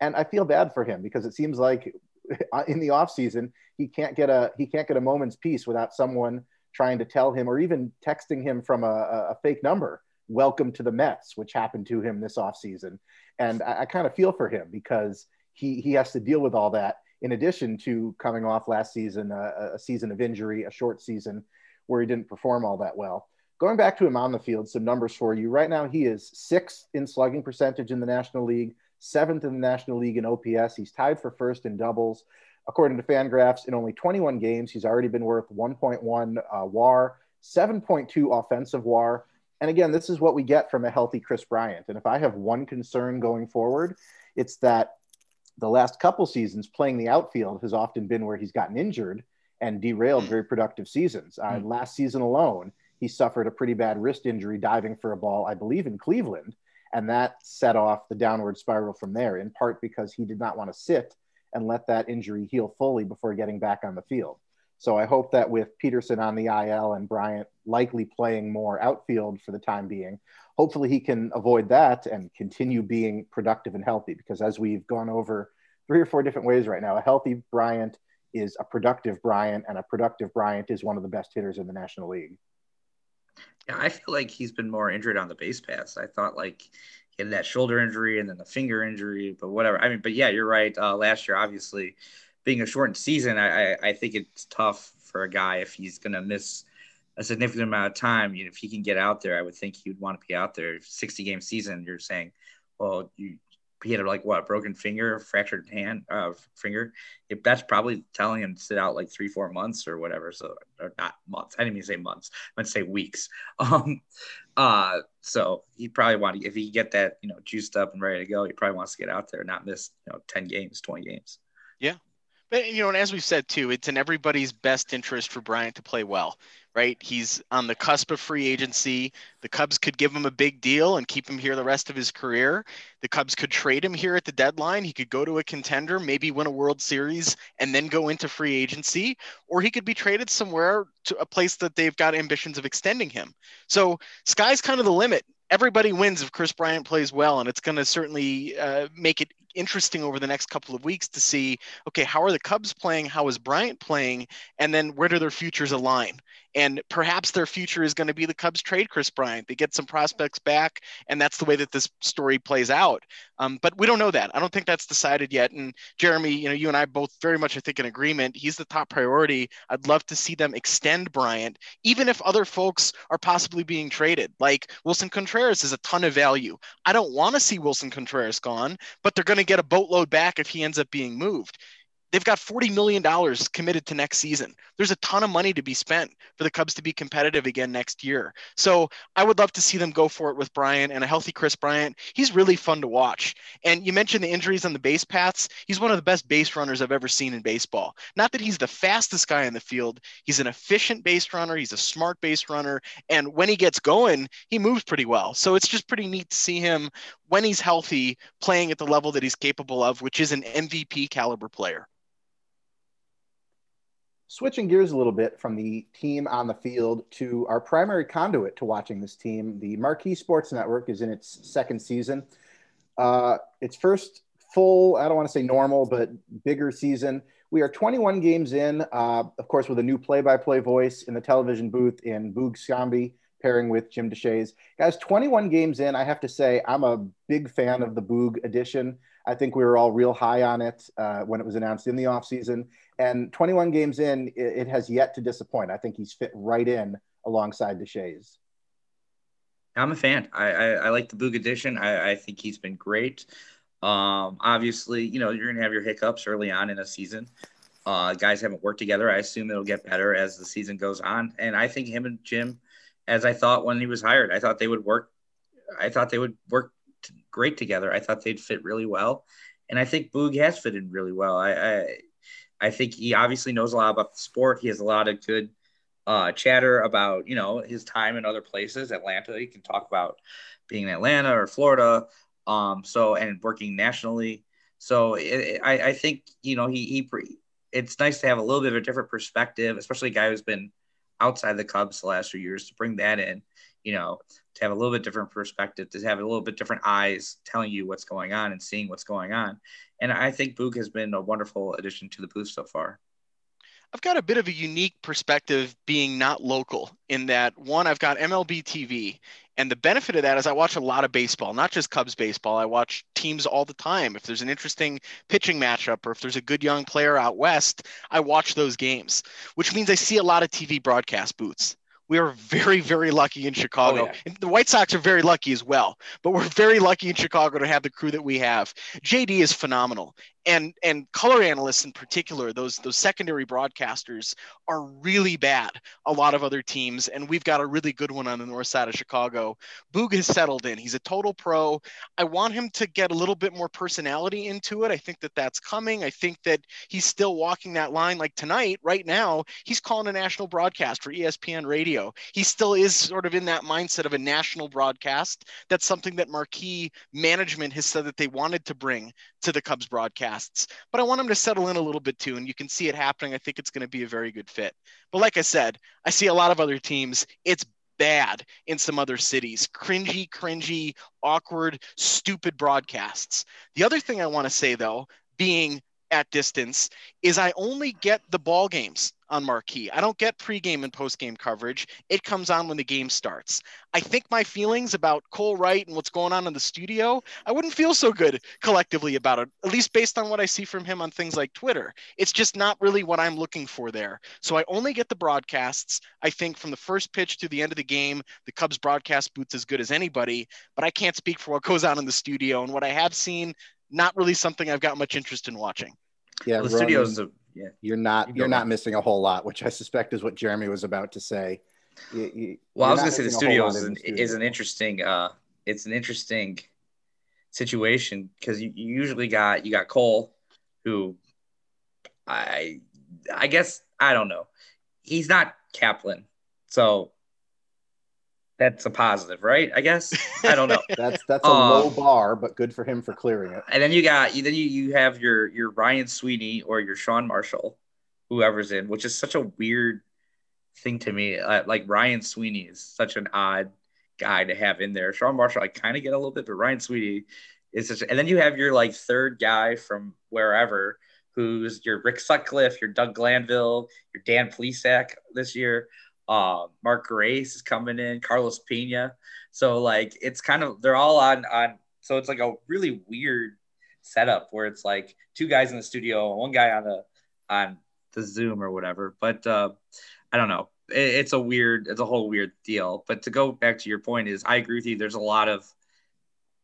And I feel bad for him because it seems like [laughs] in the off season he can't get a he can't get a moment's peace without someone trying to tell him or even texting him from a, a fake number welcome to the mets which happened to him this off season and i, I kind of feel for him because he he has to deal with all that in addition to coming off last season uh, a, a season of injury a short season where he didn't perform all that well going back to him on the field, some numbers for you. Right now, he is sixth in slugging percentage in the National League, seventh in the National League in OPS. He's tied for first in doubles. According to Fangraphs, in only 21 games, he's already been worth 1.1 uh, WAR, 7.2 offensive WAR. And again, this is what we get from a healthy Kris Bryant. And if I have one concern going forward, it's that the last couple seasons playing the outfield has often been where he's gotten injured and derailed very productive seasons. Uh, mm. Last season alone, he suffered a pretty bad wrist injury diving for a ball, I believe, in Cleveland. And that set off the downward spiral from there, in part because he did not want to sit and let that injury heal fully before getting back on the field. So I hope that with Pederson on the IL and Bryant likely playing more outfield for the time being, hopefully he can avoid that and continue being productive and healthy. Because as we've gone over three or four different ways right now, a healthy Bryant is a productive Bryant, and a productive Bryant is one of the best hitters in the National League. Yeah, I feel like he's been more injured on the base pass. I thought like he had that shoulder injury and then the finger injury, but whatever. I mean, but yeah, you're right. Uh, last year, obviously, being a shortened season, I, I, I think it's tough for a guy if he's going to miss a significant amount of time. You know, if he can get out there, I would think he would want to be out there. 60 game season, you're saying, well, you he had like what broken finger, fractured hand, uh, finger. If that's probably telling him to sit out like three, four months or whatever. So, or not months. I didn't mean to say months. I meant to say weeks. [laughs] Um, uh, so he probably want to, if he get that, you know, juiced up and ready to go, he probably wants to get out there, and not miss, you know, 10 games, 20 games. Yeah, but you know, and as we've said too, it's in everybody's best interest for Bryant to play well, right? He's on the cusp of free agency. The Cubs could give him a big deal and keep him here the rest of his career. The Cubs could trade him here at the deadline. He could go to a contender, maybe win a World Series, and then go into free agency, or he could be traded somewhere to a place that they've got ambitions of extending him. So sky's kind of the limit everybody wins if Kris Bryant plays well, and it's going to certainly uh, make it interesting over the next couple of weeks to see okay, how are the Cubs playing? How is Bryant playing? And then where do their futures align? And perhaps their future is going to be the Cubs trade Kris Bryant. They get some prospects back, and that's the way that this story plays out. Um, but we don't know that. I don't think that's decided yet. And Jeremy, you know, you and I both very much, I think, in agreement. He's the top priority. I'd love to see them extend Bryant, even if other folks are possibly being traded. Like Willson Contreras is a ton of value. I don't want to see Willson Contreras gone, but they're going to get a boatload back if he ends up being moved. They've got $40 million committed to next season. There's a ton of money to be spent for the Cubs to be competitive again next year. So I would love to see them go for it with Bryant and a healthy Kris Bryant. He's really fun to watch. And you mentioned the injuries on the base paths. He's one of the best base runners I've ever seen in baseball. Not that he's the fastest guy in the field, he's an efficient base runner, he's a smart base runner. And when he gets going, he moves pretty well. So it's just pretty neat to see him when he's healthy playing at the level that he's capable of, which is an MVP caliber player switching gears a little bit from the team on the field to our primary conduit to watching this team, the Marquee Sports Network is in its second season. Uh, its first full, I don't want to say normal, but bigger season. We are 21 games in, uh, of course, with a new play by play voice in the television booth in Boog Sciambi, pairing with Jim Deshaies. Guys, 21 games in, I have to say, I'm a big fan of the Boog edition. I think we were all real high on it uh, when it was announced in the offseason. And 21 games in, it, it, has yet to disappoint. I think he's fit right in alongside Deshaies. I'm a fan. I, I, I like the Boog edition. I, I think he's been great. Um, obviously, you know, you're going to have your hiccups early on in a season. Uh, guys haven't worked together. I assume it'll get better as the season goes on. And I think him and Jim, as I thought when he was hired, I thought they would work. I thought they would work great together. I thought they'd fit really well, and I think Boog has fitted really well. I, I, I think he obviously knows a lot about the sport. He has a lot of good uh, chatter about you know his time in other places. Atlanta, he can talk about being in Atlanta or Florida. Um, so and working nationally. So it, I, I think you know he he pre- it's nice to have a little bit of a different perspective, especially a guy who's been outside the Cubs the last few years to bring that in you know, to have a little bit different perspective, to have a little bit different eyes telling you what's going on and seeing what's going on. And I think Boog has been a wonderful addition to the booth so far. I've got a bit of a unique perspective being not local in that one, I've got MLB TV. And the benefit of that is I watch a lot of baseball, not just Cubs baseball. I watch teams all the time. If there's an interesting pitching matchup or if there's a good young player out west, I watch those games, which means I see a lot of TV broadcast booths we are very, very lucky in Chicago. Oh, yeah. And the White Sox are very lucky as well, but we're very lucky in Chicago to have the crew that we have. JD is phenomenal. And and color analysts in particular those those secondary broadcasters are really bad a lot of other teams and we've got a really good one on the north side of chicago. Boog has settled in. He's a total pro. I want him to get a little bit more personality into it. I think that that's coming. I think that he's still walking that line. Like tonight right now he's calling a national broadcast for espn radio. He still is sort of in that mindset of a national broadcast. That's something that marquee management has said that they wanted to bring to the cubs broadcasts but i want him to settle in a little bit too and you can see it happening i think it's going to be a very good fit. But like I said, I see a lot of other teams. It's bad in some other cities. Cringy, cringy, awkward, stupid broadcasts. The other thing I want to say though, being at distance, is I only get the ball games on marquee. I don't get pregame and postgame coverage. It comes on when the game starts. I think my feelings about Cole Wright and what's going on in the studio, I wouldn't feel so good collectively about it, at least based on what I see from him on things like Twitter. It's just not really what I'm looking for there. So I only get the broadcasts. I think from the first pitch to the end of the game, the Cubs broadcast booth's as good as anybody, but I can't speak for what goes on in the studio. And what I have seen, not really something I've got much interest in watching. Yeah, well, the Ronan, studio's a, yeah. You're not You you're not on. missing a whole lot, which I suspect is what Jeremy was about to say. You- you- Well, I was gonna say the missing a studio is an, the studio. is an interesting uh it's an interesting situation because you, you usually got you got Cole who I I guess I don't know. He's not Kaplan. So that's a positive, right? I guess. I don't know. [laughs] That's that's a Uh, low bar, but good for him for clearing it. and then you got you, then you, you have your your Ryan Sweeney or your Sean Marshall, whoever's in, which is such a weird thing to me. Uh, like Ryan Sweeney is such an odd guy to have in there. Sean Marshall, I kind of get a little bit, but Ryan Sweeney is such. And then you have your like third guy from wherever, who's your Rick Sutcliffe, your Doug Glanville, your Dan Plesac this year. Uh, Mark Grace is coming in, Carlos Pena. So like it's kind of they're all on on. So it's like a really weird setup where it's like two guys in the studio, one guy on the on the Zoom or whatever. But uh, I don't know. It, it's a weird, it's a whole weird deal. But to go back to your point is, I agree with you. There's a lot of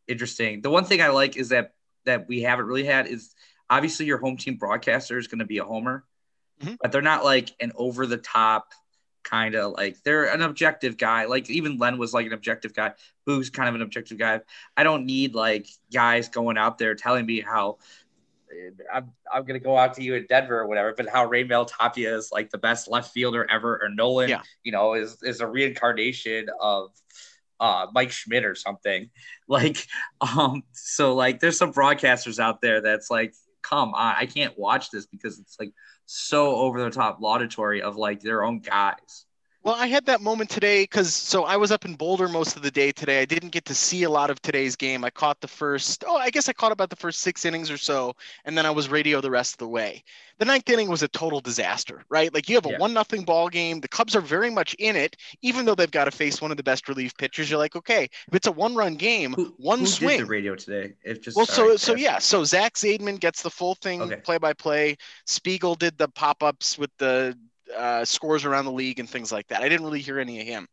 interesting. The one thing I like is that that we haven't really had is obviously your home team broadcaster is going to be a homer, Mhm. but they're not like an over the top kind of like they're an objective guy. Like even Len was like an objective guy. Boo's kind of an objective guy. I don't need like guys going out there telling me how I'm, I'm gonna go out to you in Denver or whatever, but how Raimel Tapia is like the best left fielder ever, or Nolan, Yeah. you know, is is a reincarnation of uh Mike Schmidt or something. [laughs] Like, um, so like there's some broadcasters out there that's like, come on, I can't watch this because it's like so over the top laudatory of like their own guys. Well, I had that moment today because so I was up in Boulder most of the day today. I didn't get to see a lot of today's game. I caught the first, oh, I guess I caught about the first six innings or so, and then I was radio the rest of the way. The ninth inning was a total disaster, right? Like you have a Yeah. one nothing ball game. The Cubs are very much in it, even though they've got to face one of the best relief pitchers. You're like, okay, if it's a one run game, Who, one who swing. did the radio today? It just Well, sorry, so so yeah, so Zach Zaidman gets the full thing play by play. Spiegel did the pop ups with the uh, scores around the league and things like that. I didn't really hear any of him.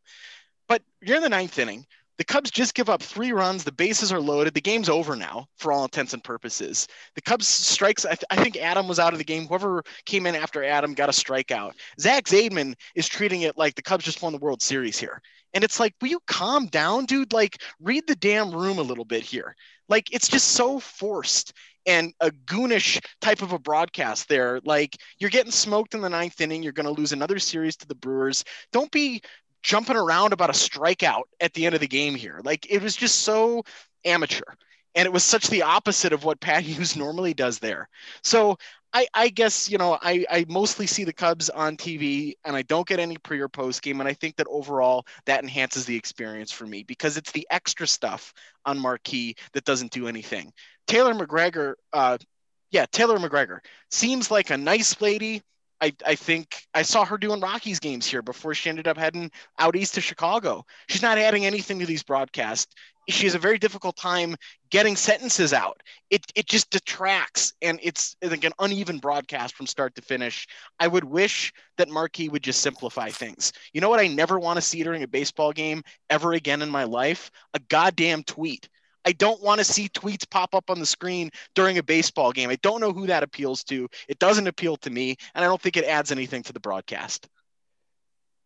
But you're in the ninth inning. The Cubs just give up three runs. The bases are loaded. The game's over now, for all intents and purposes. The Cubs strikes. I, th- I think Adam was out of the game. Whoever came in after Adam got a strikeout. Zach Zaidman is treating it like the Cubs just won the World Series here. And it's like, will you calm down, dude? Like, read the damn room a little bit here. Like, it's just so forced and a goonish type of a broadcast there. Like, you're getting smoked in the ninth inning. You're going to lose another series to the Brewers. Don't be jumping around about a strikeout at the end of the game here. Like, it was just so amateur. And it was such the opposite of what Pat [laughs] Hughes normally does there. So I, I guess, you know, I, I mostly see the Cubs on TV and I don't get any pre or post game. And I think that overall that enhances the experience for me because it's the extra stuff on marquee that doesn't do anything. Taylor McGregor, uh, yeah, Taylor McGregor seems like a nice lady. I, I think I saw her doing Rockies games here before she ended up heading out east to Chicago. She's not adding anything to these broadcasts. She has a very difficult time getting sentences out. It, it just detracts and it's like an uneven broadcast from start to finish. I would wish that Marquee would just simplify things. You know what I never want to see during a baseball game ever again in my life? A goddamn tweet. I don't want to see tweets pop up on the screen during a baseball game. I don't know who that appeals to. It doesn't appeal to me, and I don't think it adds anything to the broadcast.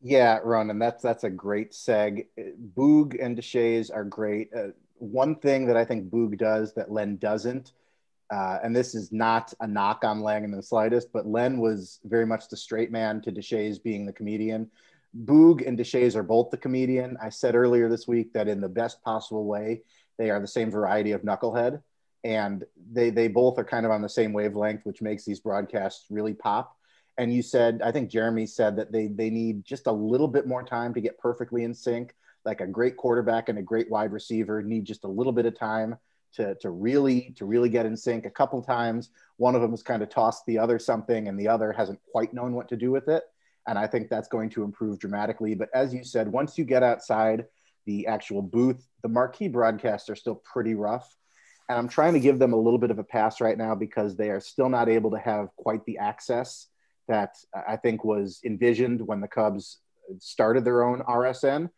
Yeah, Ronan, that's that's a great seg. Boog and Deshaies are great. Uh, one thing that I think Boog does that Len doesn't, uh, and this is not a knock on Lang in the slightest, but Len was very much the straight man to Deshaies being the comedian. Boog and Deshaies are both the comedian. I said earlier this week that in the best possible way, they are the same variety of knucklehead, and they they both are kind of on the same wavelength, which makes these broadcasts really pop. And you said, I think Jeremy said that they they need just a little bit more time to get perfectly in sync. Like a great quarterback and a great wide receiver need just a little bit of time to to really to really get in sync. A couple times, one of them has kind of tossed the other something, and the other hasn't quite known what to do with it. And I think that's going to improve dramatically. But as you said, once you get outside the actual booth, the marquee broadcasts are still pretty rough. And I'm trying to give them a little bit of a pass right now because they are still not able to have quite the access that I think was envisioned when the Cubs started their own RSN.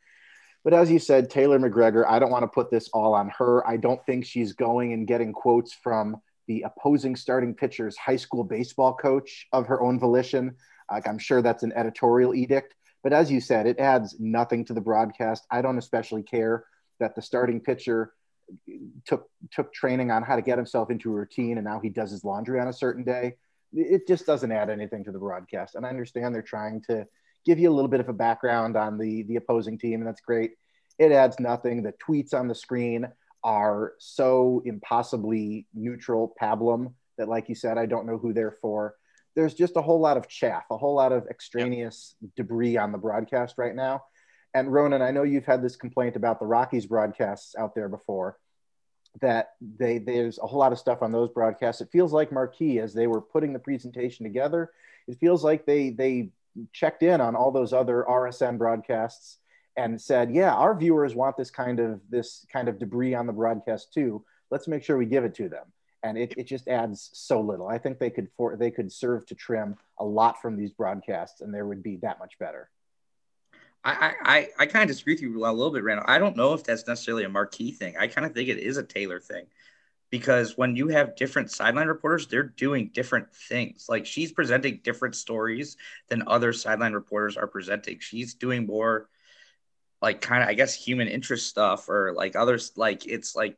But as you said, Taylor McGregor, I don't want to put this all on her. I don't think she's going and getting quotes from the opposing starting pitcher's high school baseball coach of her own volition. Like I'm sure that's an editorial edict. But as you said, it adds nothing to the broadcast. I don't especially care that the starting pitcher took took training on how to get himself into a routine and now he does his laundry on a certain day it just doesn't add anything to the broadcast. And I understand they're trying to give you a little bit of a background on the the opposing team, and that's great. It adds nothing. The tweets on the screen are so impossibly neutral pablum that, like you said, I don't know who they're for. There's just a whole lot of chaff, a whole lot of extraneous yep. debris on the broadcast right now. And Ronan, I know you've had this complaint about the Rockies broadcasts out there before that they there's a whole lot of stuff on those broadcasts. It feels like Marquee as they were putting the presentation together. It feels like they they checked in on all those other RSN broadcasts and said, "Yeah, our viewers want this kind of this kind of debris on the broadcast too. Let's make sure we give it to them." And it, it just adds so little. I think they could for they could serve to trim a lot from these broadcasts, and there would be that much better. I, I, I kind of disagree with you a little bit, Randall. I don't know if that's necessarily a marquee thing. I kind of think it is a Taylor thing because when you have different sideline reporters, they're doing different things. Like she's presenting different stories than other sideline reporters are presenting. She's doing more like kind of, I guess, human interest stuff or like others. Like it's like,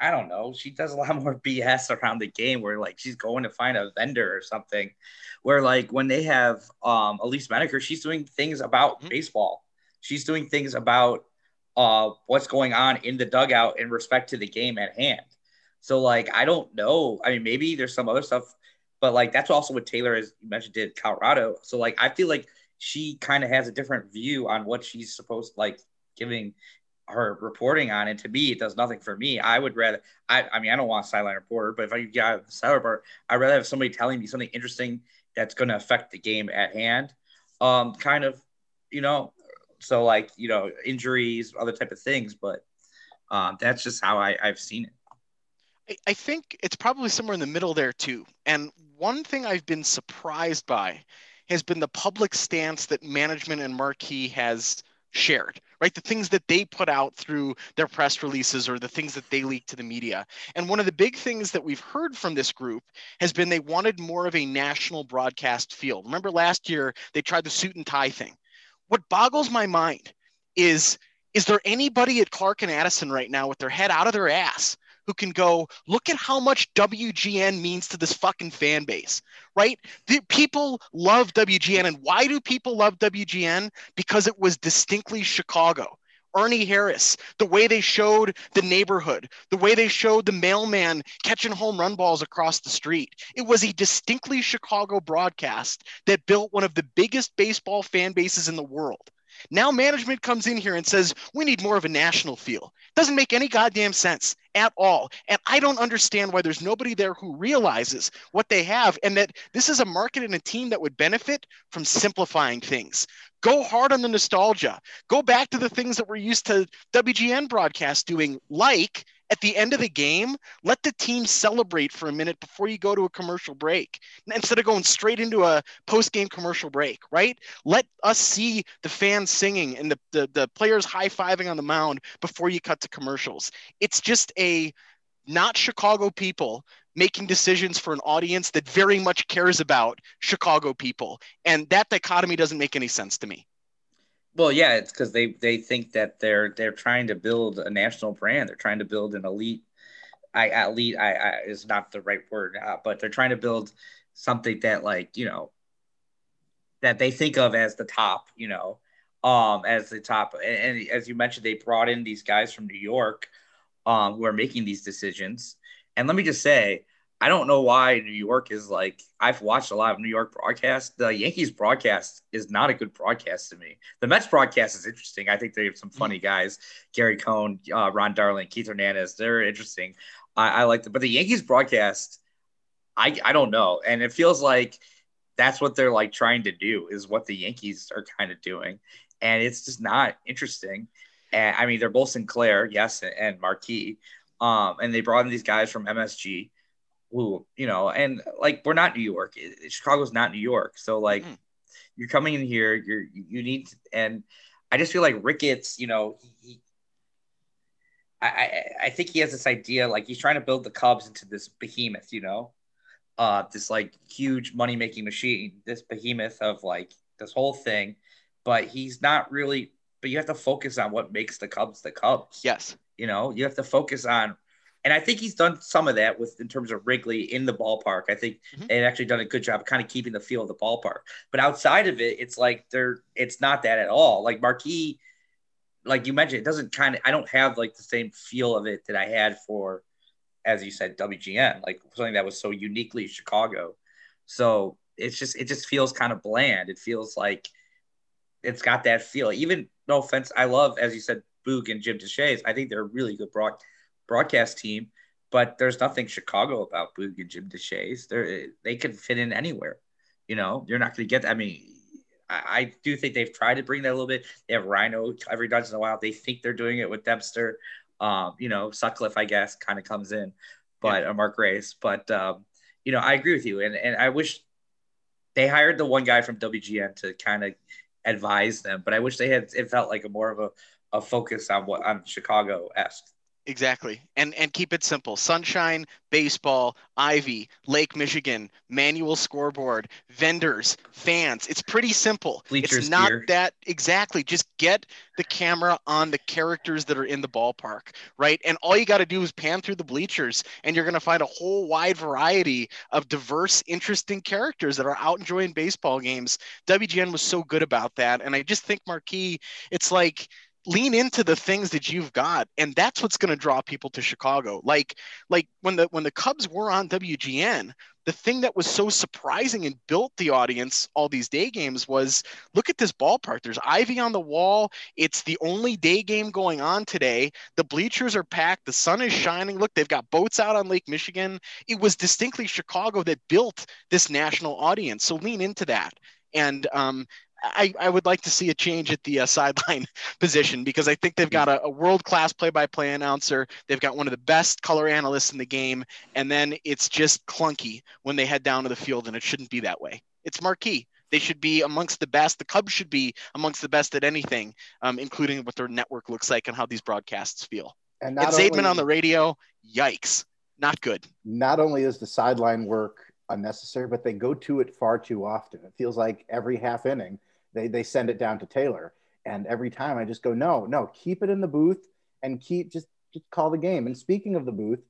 I don't know. She does a lot [laughs] more BS around the game where like she's going to find a vendor or something where like when they have um Elise Menaker, she's doing things about mm-hmm. baseball. She's doing things about uh what's going on in the dugout in respect to the game at hand. So like I don't know. I mean, maybe there's some other stuff, but like that's also what Taylor, as you mentioned, did Colorado. So like I feel like she kind of has a different view on what she's supposed like giving her reporting on it. To me, it does nothing for me. I would rather I I mean I don't want a sideline reporter, but if I got a sideline reporter, I'd rather have somebody telling me something interesting that's going to affect the game at hand. Um, kind of, you know, so like you know injuries, other type of things, but um, that's just how I, I've seen it. I think it's probably somewhere in the middle there too. And one thing I've been surprised by has been the public stance that management and Marquee has shared, right? The things that they put out through their press releases or the things that they leak to the media. And one of the big things that we've heard from this group has been they wanted more of a national broadcast feel. Remember last year they tried the suit and tie thing. What boggles my mind is is there anybody at Clark and Addison right now with their head out of their ass who can go, look at how much WGN means to this fucking fan base, right? The people love WGN. And why do people love WGN? Because it was distinctly Chicago. Ernie Harris, the way they showed the neighborhood, the way they showed the mailman catching home run balls across the street. It was a distinctly Chicago broadcast that built one of the biggest baseball fan bases in the world. Now management comes in here and says, we need more of a national feel. Doesn't make any goddamn sense at all. And I don't understand why there's nobody there who realizes what they have and that this is a market and a team that would benefit from simplifying things. Go hard on the nostalgia. Go back to the things that we're used to WGN broadcast doing, like At the end of the game, let the team celebrate for a minute before you go to a commercial break instead of going straight into a post game commercial break, right? Let us see the fans singing and the, the, the players high fiving on the mound before you cut to commercials. It's just a not Chicago people making decisions for an audience that very much cares about Chicago people. And that dichotomy doesn't make any sense to me. Well, yeah, it's because they they think that they're they're trying to build a national brand. They're trying to build an elite. I elite I, I is not the right word, uh, but they're trying to build something that like you know that they think of as the top. You know, um, as the top. And, and as you mentioned, they brought in these guys from New York, um, who are making these decisions. And let me just say, I don't know why New York is like I've watched a lot of New York broadcasts. The Yankees broadcast is not a good broadcast to me. The Mets broadcast is interesting. I think they have some mm-hmm. funny guys: Gary Cohen, uh, Ron Darling, Keith Hernandez. They're interesting. I, I like them, but the Yankees broadcast, I I don't know, and it feels like that's what they're like trying to do is what the Yankees are kind of doing, and it's just not interesting. And I mean, they're both Sinclair, yes, and, and Marquee, um, and they brought in these guys from MSG who you know, and like we're not New York. Chicago's not New York, so like mm-hmm. you're coming in here, you're you need, to, and I just feel like Ricketts, you know, he, I, I think he has this idea like he's trying to build the Cubs into this behemoth, you know, uh, this like huge money making machine, this behemoth of like this whole thing, but he's not really. But you have to focus on what makes the Cubs the Cubs. Yes. You know, you have to focus on and I think he's done some of that with in terms of Wrigley in the ballpark. I think mm-hmm. they've actually done a good job of kind of keeping the feel of the ballpark. But outside of it, it's like they're it's not that at all. Like Marquee, like you mentioned, it doesn't kind of I don't have like the same feel of it that I had for, as you said, WGN, like something that was so uniquely Chicago. So it's just it just feels kind of bland. It feels like it's got that feel. Even no offense, I love as you said, Boog and Jim Deshaies. I think they're really good broad broadcast team, but there's nothing Chicago about Boog and Jim Deshaies. They they could fit in anywhere. You know, you're not going to get. I mean, I, I, do think they've tried to bring that a little bit. They have Rhino every once in a while. They think they're doing it with Dempster. Um, you know, Sutcliffe, I guess, kind of comes in, but yeah. Mark Grace. But um, you know, I agree with you, and and I wish they hired the one guy from WGN to kind of advise them, but I wish they had. It felt like a more of a a focus on what on Chicago esque Exactly. And and keep it simple. Sunshine, baseball, Ivy, Lake Michigan, manual scoreboard, vendors, fans. It's pretty simple. Bleachers it's not gear. that exactly. Just get the camera on the characters that are in the ballpark, right? And all you got to do is pan through the bleachers and you're going to find a whole wide variety of diverse, interesting characters that are out enjoying baseball games. WGN was so good about that. And I just think Marquee, it's like lean into the things that you've got and that's what's going to draw people to chicago. Like like when the when the cubs were on wgn the thing that was so surprising and built the audience all these day games was look at this ballpark. There's ivy on the wall. It's the only day game going on today. The bleachers are packed. The sun is shining. Look they've got boats out on lake michigan. It was distinctly chicago that built this national audience. So lean into that. And um, I, I would like to see a change at the uh, sideline [laughs] position because I think they've got a, a world class play by play announcer. They've got one of the best color analysts in the game. And then it's just clunky when they head down to the field, and it shouldn't be that way. It's marquee. They should be amongst the best. The Cubs should be amongst the best at anything, um, including what their network looks like and how these broadcasts feel. And, and Zaidman only, on the radio, yikes, not good. Not only is the sideline work unnecessary, but they go to it far too often. It feels like every half inning they, they send it down to Taylor. And every time I just go, no, no, keep it in the booth and keep just, just call the game. And speaking of the booth,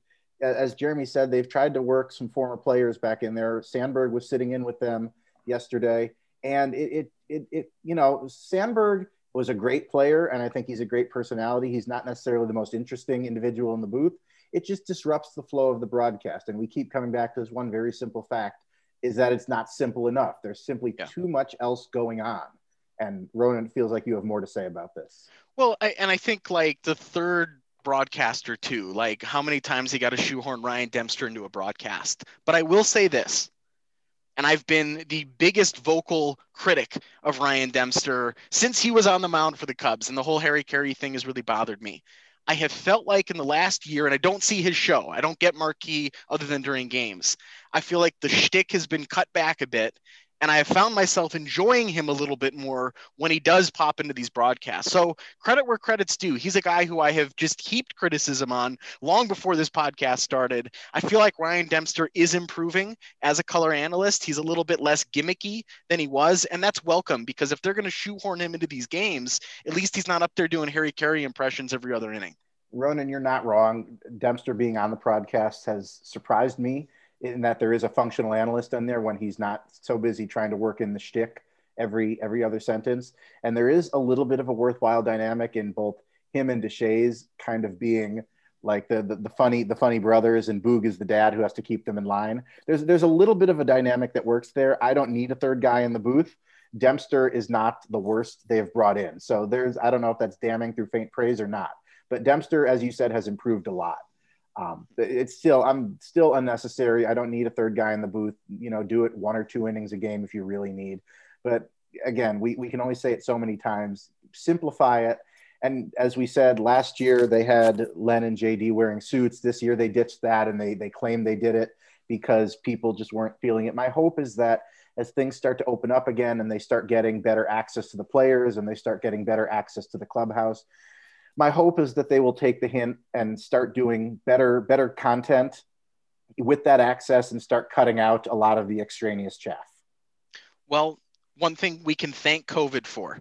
as Jeremy said, they've tried to work some former players back in there. Sandberg was sitting in with them yesterday. And it, it, it, it you know, Sandberg was a great player. And I think he's a great personality. He's not necessarily the most interesting individual in the booth. It just disrupts the flow of the broadcast. And we keep coming back to this one very simple fact is that it's not simple enough. There's simply yeah. too much else going on. And Ronan feels like you have more to say about this. Well, I, and I think like the third broadcaster too, like how many times he got to shoehorn Ryan Dempster into a broadcast. But I will say this, and I've been the biggest vocal critic of Ryan Dempster since he was on the mound for the Cubs, and the whole Harry Caray thing has really bothered me. I have felt like in the last year, and I don't see his show. I don't get Marquee other than during games. I feel like the shtick has been cut back a bit, and I have found myself enjoying him a little bit more when he does pop into these broadcasts. So credit where credit's due. He's a guy who I have just heaped criticism on long before this podcast started. I feel like Ryan Dempster is improving as a color analyst. He's a little bit less gimmicky than he was, and that's welcome because if they're going to shoehorn him into these games, at least he's not up there doing Harry Caray impressions every other inning. Ronan, you're not wrong. Dempster being on the podcast has surprised me in that there is a functional analyst in there when he's not so busy trying to work in the shtick every every other sentence. And there is a little bit of a worthwhile dynamic in both him and Deshaies kind of being like the, the, the funny the funny brothers and Boog is the dad who has to keep them in line. There's there's a little bit of a dynamic that works there. I don't need a third guy in the booth. Dempster is not the worst they have brought in. So there's I don't know if that's damning through faint praise or not. But Dempster, as you said, has improved a lot. Um, it's still I'm still unnecessary. I don't need a third guy in the booth. You know, do it one or two innings a game if you really need. But again, we, we can only say it so many times. Simplify it. And as we said last year, they had Len and JD wearing suits. This year they ditched that and they they claimed they did it because people just weren't feeling it. My hope is that as things start to open up again and they start getting better access to the players and they start getting better access to the clubhouse, my hope is that they will take the hint and start doing better better content with that access and start cutting out a lot of the extraneous chaff. Well, one thing we can thank COVID for.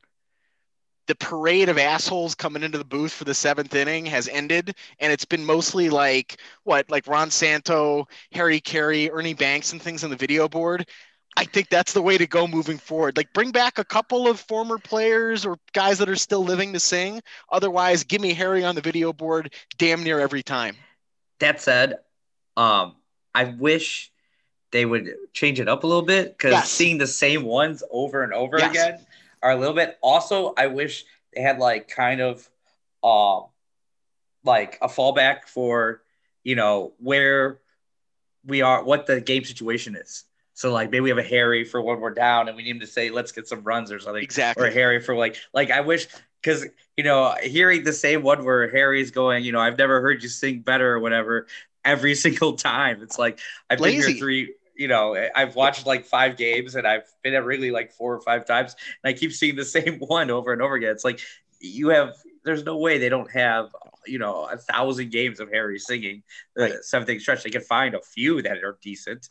The parade of assholes coming into the booth for the seventh inning has ended, and it's been mostly like what, like Ron Santo, Harry Caray, Ernie Banks, and things on the video board. I think that's the way to go moving forward. Like bring back a couple of former players or guys that are still living to sing. Otherwise, give me Harry on the video board damn near every time. That said, um, I wish they would change it up a little bit because Yes. seeing the same ones over and over Yes. again are a little bit. Also, I wish they had like kind of, um, like a fallback for you know where we are, what the game situation is. So like maybe we have a Harry for when we're down and we need him to say let's get some runs or something, Exactly. or Harry for like like I wish because you know hearing the same one where Harry's going, you know I've never heard you sing better or whatever every [laughs] single time. It's like I've been Lazy. here three. You know, I've watched like five games and I've been at Wrigley like four or five times, and I keep seeing the [laughs] same one over and over again. It's like you have. There's no way they don't have you know a thousand games of Harry singing the Right. stretch. They can find a few that are decent.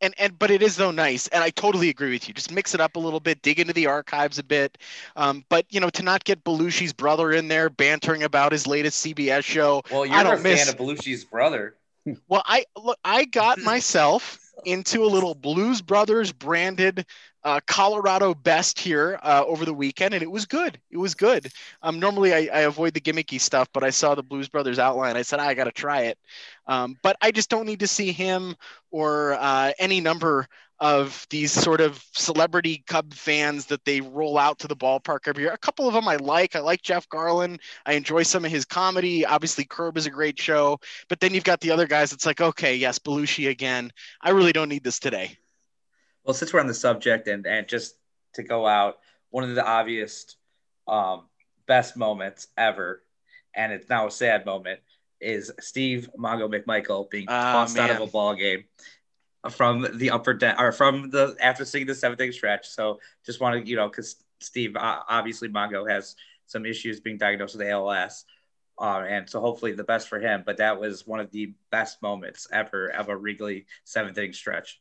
And and but it is though nice and i totally agree with you just mix it up a little bit dig into the archives a bit um, but you know to not get belushi's brother in there bantering about his latest cbs show Well, you're a don't fan miss- of Belushi's brother. [laughs] well i look i got myself into a little blues brothers branded uh, colorado best here uh, over the weekend and it was good it was good um, normally I, I avoid the gimmicky stuff but i saw the blues brothers outline i said i gotta try it um, but i just don't need to see him or uh, any number of these sort of celebrity Cub fans that they roll out to the ballpark every year. A couple of them I like. I like Jeff Garlin. I enjoy some of his comedy. Obviously, Curb is a great show. But then you've got the other guys. It's like, okay, yes, Belushi again. I really don't need this today. Well, since we're on the subject and, and just to go out, one of the obvious um, best moments ever, and it's now a sad moment, is Steve Mongo McMichael being Ah, tossed out of a ball game from the upper deck or from the after seeing the seventh inning stretch. So just want to, you know, because Steve uh, obviously Mongo has some issues being diagnosed with ALS. Uh, and so hopefully the best for him, but that was one of the best moments ever of a Wrigley seventh inning stretch.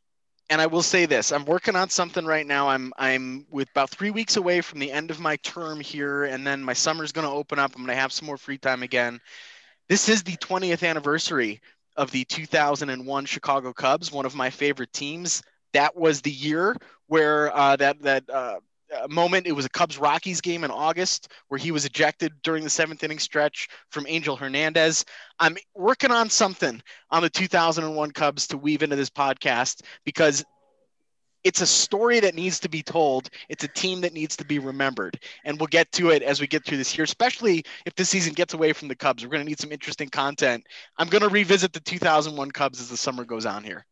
And I will say this: I'm working on something right now. I'm I'm with about three weeks away from the end of my term here, and then my summer's going to open up. I'm going to have some more free time again. This is the 20th anniversary of the 2001 Chicago Cubs, one of my favorite teams. That was the year where uh, that that uh, moment. It was a Cubs Rockies game in August where he was ejected during the seventh inning stretch from Angel Hernandez. I'm working on something on the 2001 Cubs to weave into this podcast because it's a story that needs to be told. It's a team that needs to be remembered. And we'll get to it as we get through this year, especially if the season gets away from the Cubs. We're going to need some interesting content. I'm going to revisit the 2001 Cubs as the summer goes on here.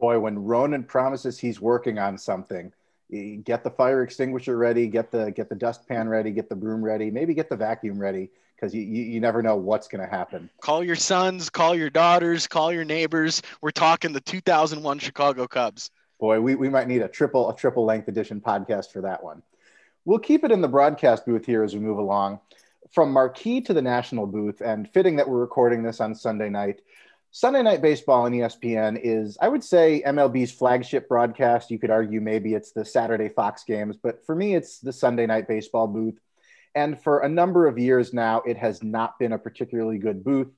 Boy, when Ronan promises he's working on something, get the fire extinguisher ready, get the get the dustpan ready, get the broom ready, maybe get the vacuum ready, because you, you, you never know what's going to happen. Call your sons, call your daughters, call your neighbors. We're talking the 2001 Chicago Cubs. Boy, we, we might need a triple a triple length edition podcast for that one. We'll keep it in the broadcast booth here as we move along. From marquee to the national booth, and fitting that we're recording this on Sunday night, Sunday Night Baseball on ESPN is, I would say, MLB's flagship broadcast. You could argue maybe it's the Saturday Fox games, but for me, it's the Sunday Night Baseball booth. And for a number of years now, it has not been a particularly good booth,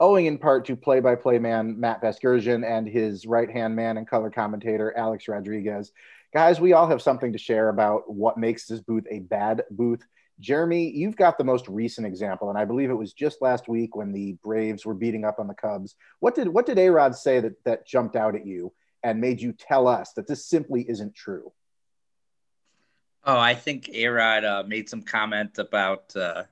owing in part to play by play man Matt Vasgersian and his right hand man and color commentator Alex Rodriguez. Guys, we all have something to share about what makes this booth a bad booth. Jeremy, you've got the most recent example, and I believe it was just last week when the Braves were beating up on the Cubs. What did what did A Rod say that that jumped out at you and made you tell us that this simply isn't true? Oh, I think A Rod uh, made some comment about uh,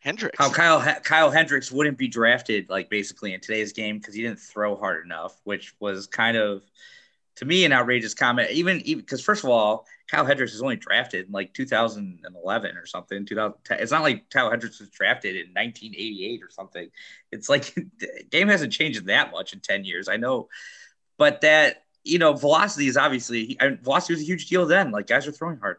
Hendricks. How Kyle Kyle Hendricks wouldn't be drafted like basically in today's game because he didn't throw hard enough, which was kind of to me an outrageous comment. Even because first of all, Kyle Hendricks was only drafted in like 2011 or something. 2010. It's not like Kyle Hendricks was drafted in 1988 or something. It's like [laughs] the game hasn't changed that much in 10 years. I know, but that you know velocity is obviously velocity was a huge deal then. Like guys are throwing hard,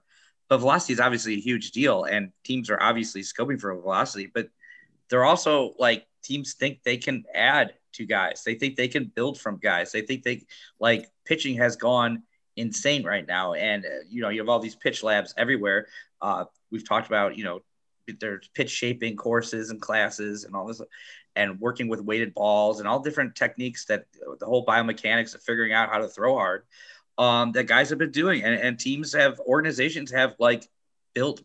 but velocity is obviously a huge deal, and teams are obviously scoping for velocity. But they're also like teams think they can add to guys. They think they can build from guys. They think they like pitching has gone insane right now. And, uh, you know, you have all these pitch labs everywhere. Uh, we've talked about, you know, there's pitch shaping courses and classes and all this and working with weighted balls and all different techniques that the whole biomechanics of figuring out how to throw hard um, that guys have been doing and, and teams have organizations have like built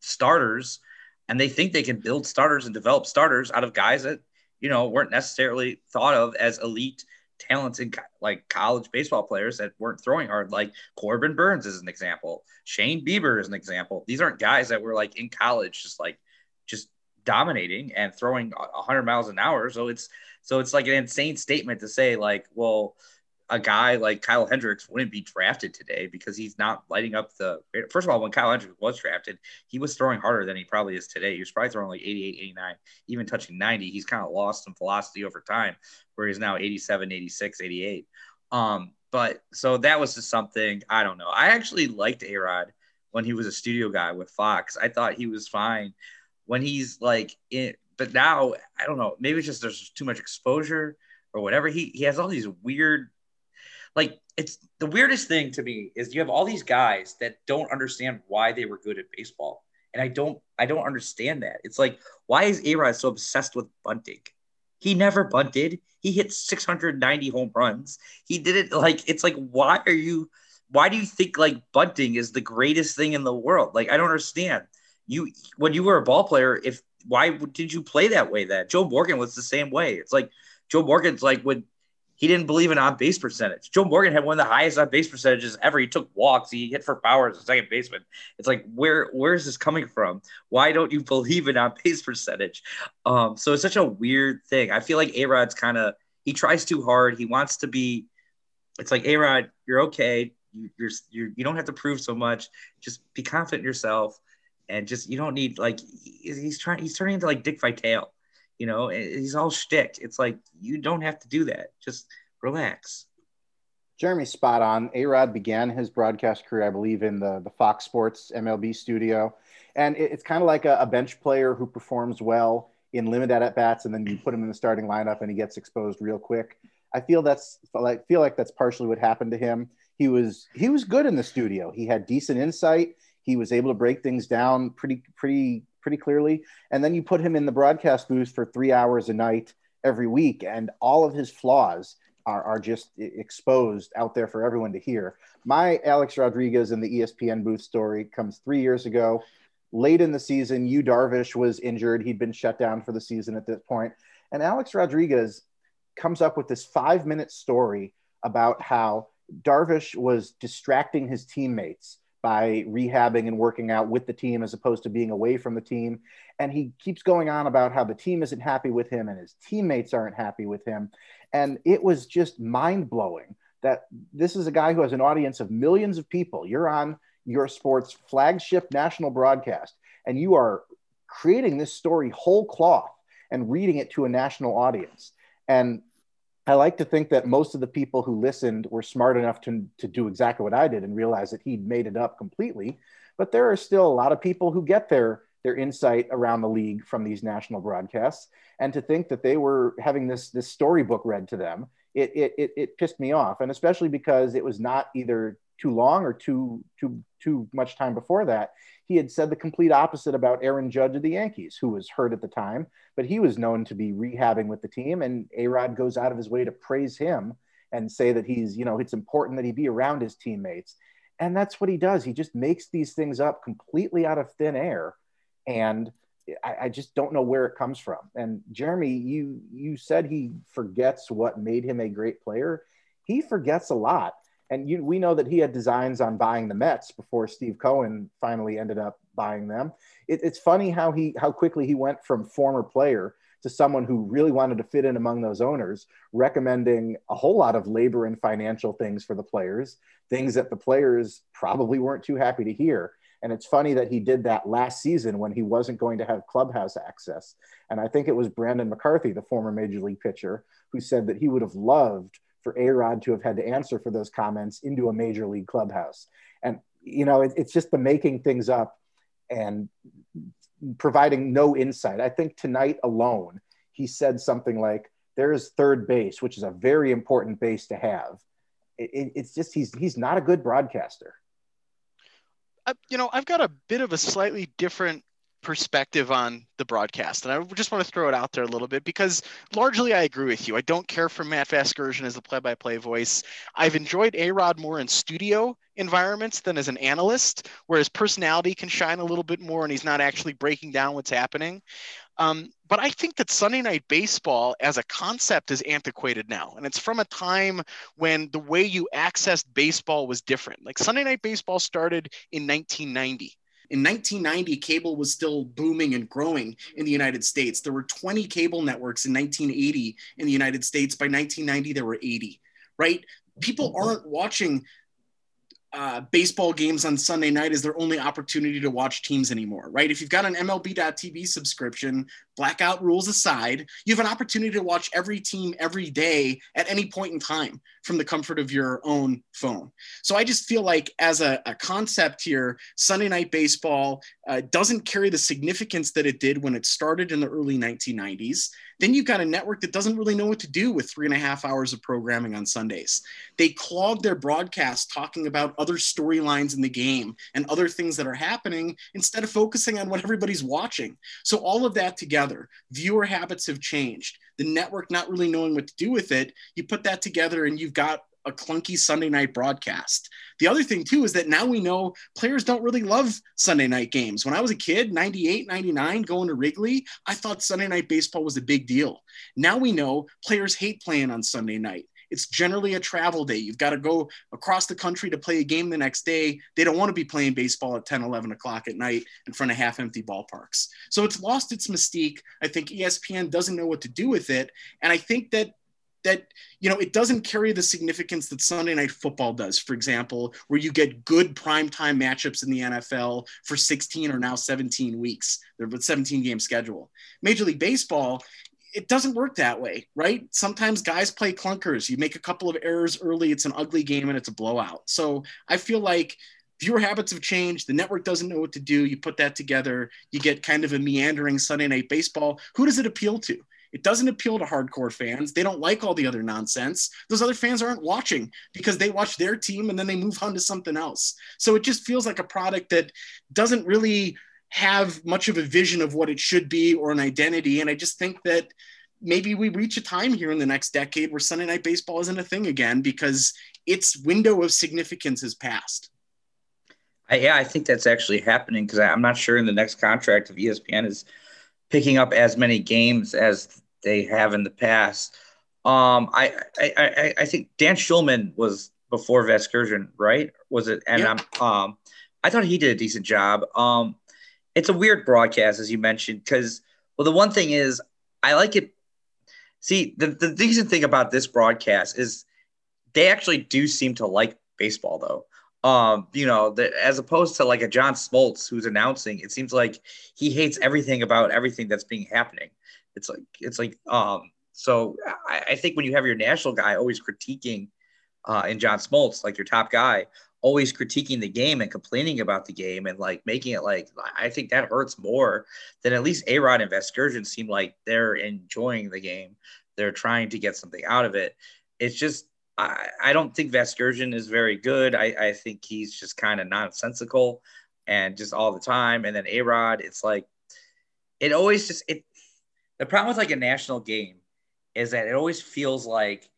starters and they think they can build starters and develop starters out of guys that you know weren't necessarily thought of as elite talented like college baseball players that weren't throwing hard, like Corbin Burnes is an example. Shane Bieber is an example. These aren't guys that were like in college, just like just dominating and throwing 100 miles an hour. So it's so it's like an insane statement to say like, well, a guy like Kyle Hendricks wouldn't be drafted today because he's not lighting up the. First of all, when Kyle Hendricks was drafted, he was throwing harder than he probably is today. He was probably throwing like 88, 89, even touching 90. He's kind of lost some velocity over time, where he's now 87, 86, 88. Um, but so that was just something I don't know. I actually liked A Rod when he was a studio guy with Fox. I thought he was fine when he's like in, but now I don't know. Maybe it's just there's too much exposure or whatever. He he has all these weird like it's the weirdest thing to me is you have all these guys that don't understand why they were good at baseball. And I don't I don't understand that. It's like why is A-Rod so obsessed with bunting? He never bunted. He hit 690 home runs. He did it like it's like why are you why do you think like bunting is the greatest thing in the world? Like I don't understand. You when you were a ball player, if why did you play that way then? Joe Morgan was the same way. It's like Joe Morgan's like when he didn't believe in on base percentage. Joe Morgan had one of the highest on base percentages ever. He took walks. He hit for power as a second baseman. It's like where where is this coming from? Why don't you believe in on [laughs] base percentage? Um, so it's such a weird thing. I feel like A Rod's kind of he tries too hard. He wants to be. It's like A Rod, you're okay. You, you're you're you don't have to prove so much. Just be confident in yourself, and just you don't need like he's trying. He's turning into like Dick Vitale you know, he's all shtick. It's like you don't have to do that. Just relax. Jeremy, spot on. A Rod began his broadcast career, I believe, in the, the Fox Sports MLB studio. And it, it's kind of like a, a, bench player who performs well in limited at bats, and then you put him in the starting lineup and he gets exposed real quick. I feel that's like feel like that's partially what happened to him. He was he was good in the studio. He had decent insight. He was able to break things down pretty pretty pretty clearly. And then you put him in the broadcast booth for three hours a night every week, and all of his flaws are, are just exposed out there for everyone to hear. My Alex Rodriguez in the ESPN booth story comes three years ago. Late in the season, Yu Darvish was injured. He'd been shut down for the season at this point. And Alex Rodriguez comes up with this five minute story about how Darvish was distracting his teammates by rehabbing and working out with the team as opposed to being away from the team. And he keeps going on about how the team isn't happy with him and his teammates aren't happy with him. And it was just mind blowing that this is a guy who has an audience of millions of people. You're on your sports flagship national broadcast and you are creating this story whole cloth and reading it to a national audience. And I like to think that most of the people who listened were smart enough to, to do exactly what I did and realize that he'd made it up completely. But there are still a lot of people who get their, their insight around the league from these national broadcasts. And to think that they were having this, this storybook read to them, it, it, it, it pissed me off. And especially because it was not either too long or too, too, too much time before that he had said the complete opposite about Aaron Judge of the Yankees, who was hurt at the time, but he was known to be rehabbing with the team. And A Rod goes out of his way to praise him and say that he's, you know, it's important that he be around his teammates. And that's what he does. He just makes these things up completely out of thin air. And I, I just don't know where it comes from. And Jeremy, you you said he forgets what made him a great player. He forgets a lot and you, we know that he had designs on buying the Mets before Steve Cohen finally ended up buying them. It, it's funny how he how quickly he went from former player to someone who really wanted to fit in among those owners, recommending a whole lot of labor and financial things for the players, things that the players probably weren't too happy to hear. And it's funny that he did that last season when he wasn't going to have clubhouse access. And I think it was Brandon McCarthy, the former major league pitcher, who said that he would have loved for A Rod to have had to answer for those comments into a major league clubhouse. And, you know, it, it's just the making things up and providing no insight. I think tonight alone, he said something like, there is third base, which is a very important base to have. It, it, it's just, he's, he's not a good broadcaster. You know, I've got a bit of a slightly different perspective on the broadcast. And I just want to throw it out there a little bit because largely I agree with you. I don't care for Matt Vasgersian as the play by play voice. I've enjoyed A Rod more in studio environments than as an analyst, where his personality can shine a little bit more and he's not actually breaking down what's happening. Um, but I think that Sunday night baseball as a concept is antiquated now. And it's from a time when the way you accessed baseball was different. Like Sunday night baseball started in 1990 in 1990, cable was still booming and growing in the United States. There were 20 cable networks in 1980 in the United States. By 1990, there were 80, right? People aren't watching uh, baseball games on Sunday night is their only opportunity to watch teams anymore, right? If you've got an MLB.TV subscription, blackout rules aside, you have an opportunity to watch every team every day at any point in time from the comfort of your own phone. So I just feel like, as a, a concept here, Sunday night baseball uh, doesn't carry the significance that it did when it started in the early 1990s. Then you've got a network that doesn't really know what to do with three and a half hours of programming on Sundays. They clog their broadcast talking about other storylines in the game and other things that are happening instead of focusing on what everybody's watching. So, all of that together, viewer habits have changed. The network not really knowing what to do with it, you put that together and you've got a clunky Sunday night broadcast. The other thing, too, is that now we know players don't really love Sunday night games. When I was a kid, 98, 99, going to Wrigley, I thought Sunday night baseball was a big deal. Now we know players hate playing on Sunday night. It's generally a travel day. You've got to go across the country to play a game the next day. They don't want to be playing baseball at 10, 11 o'clock at night in front of half empty ballparks. So it's lost its mystique. I think ESPN doesn't know what to do with it. And I think that that you know it doesn't carry the significance that Sunday night football does for example where you get good primetime matchups in the NFL for 16 or now 17 weeks they're 17 game schedule major league baseball it doesn't work that way right? Sometimes guys play clunkers. You make a couple of errors early. It's an ugly game and it's a blowout. So i feel like viewer habits have changed. The network doesn't know what to do. You put that together. You get kind of a meandering sunday night baseball. Who does it appeal to? It doesn't appeal to hardcore fans. They don't like all the other nonsense. Those other fans aren't watching because they watch their team and then they move on to something else. So it just feels like a product that doesn't really have much of a vision of what it should be or an identity. And I just think that maybe we reach a time here in the next decade where Sunday night baseball isn't a thing again because its window of significance has passed. I, yeah, I think that's actually happening because I'm not sure in the next contract if ESPN is picking up as many games as they have in the past. Um, I, I, I, I think Dan Shulman was before Vasgersian, right? Was it? And. I'm, um, I thought he did a decent job. Um, it's a weird broadcast, as you mentioned, because well, the one thing is I like it. See, the, the decent thing about this broadcast is they actually do seem to like baseball, though. Um, you know, that as opposed to like a John Smoltz who's announcing, it seems like he hates everything about everything that's being happening. It's like it's like um so I, I think when you have your national guy always critiquing uh in John Smoltz, like your top guy, always critiquing the game and complaining about the game and like making it like I think that hurts more than at least A Rod and Vasgersian seem like they're enjoying the game. They're trying to get something out of it. It's just I, I don't think Vasgersian is very good. I, I think he's just kind of nonsensical and just all the time. And then A Rod, it's like it always just it the problem with like a national game is that it always feels like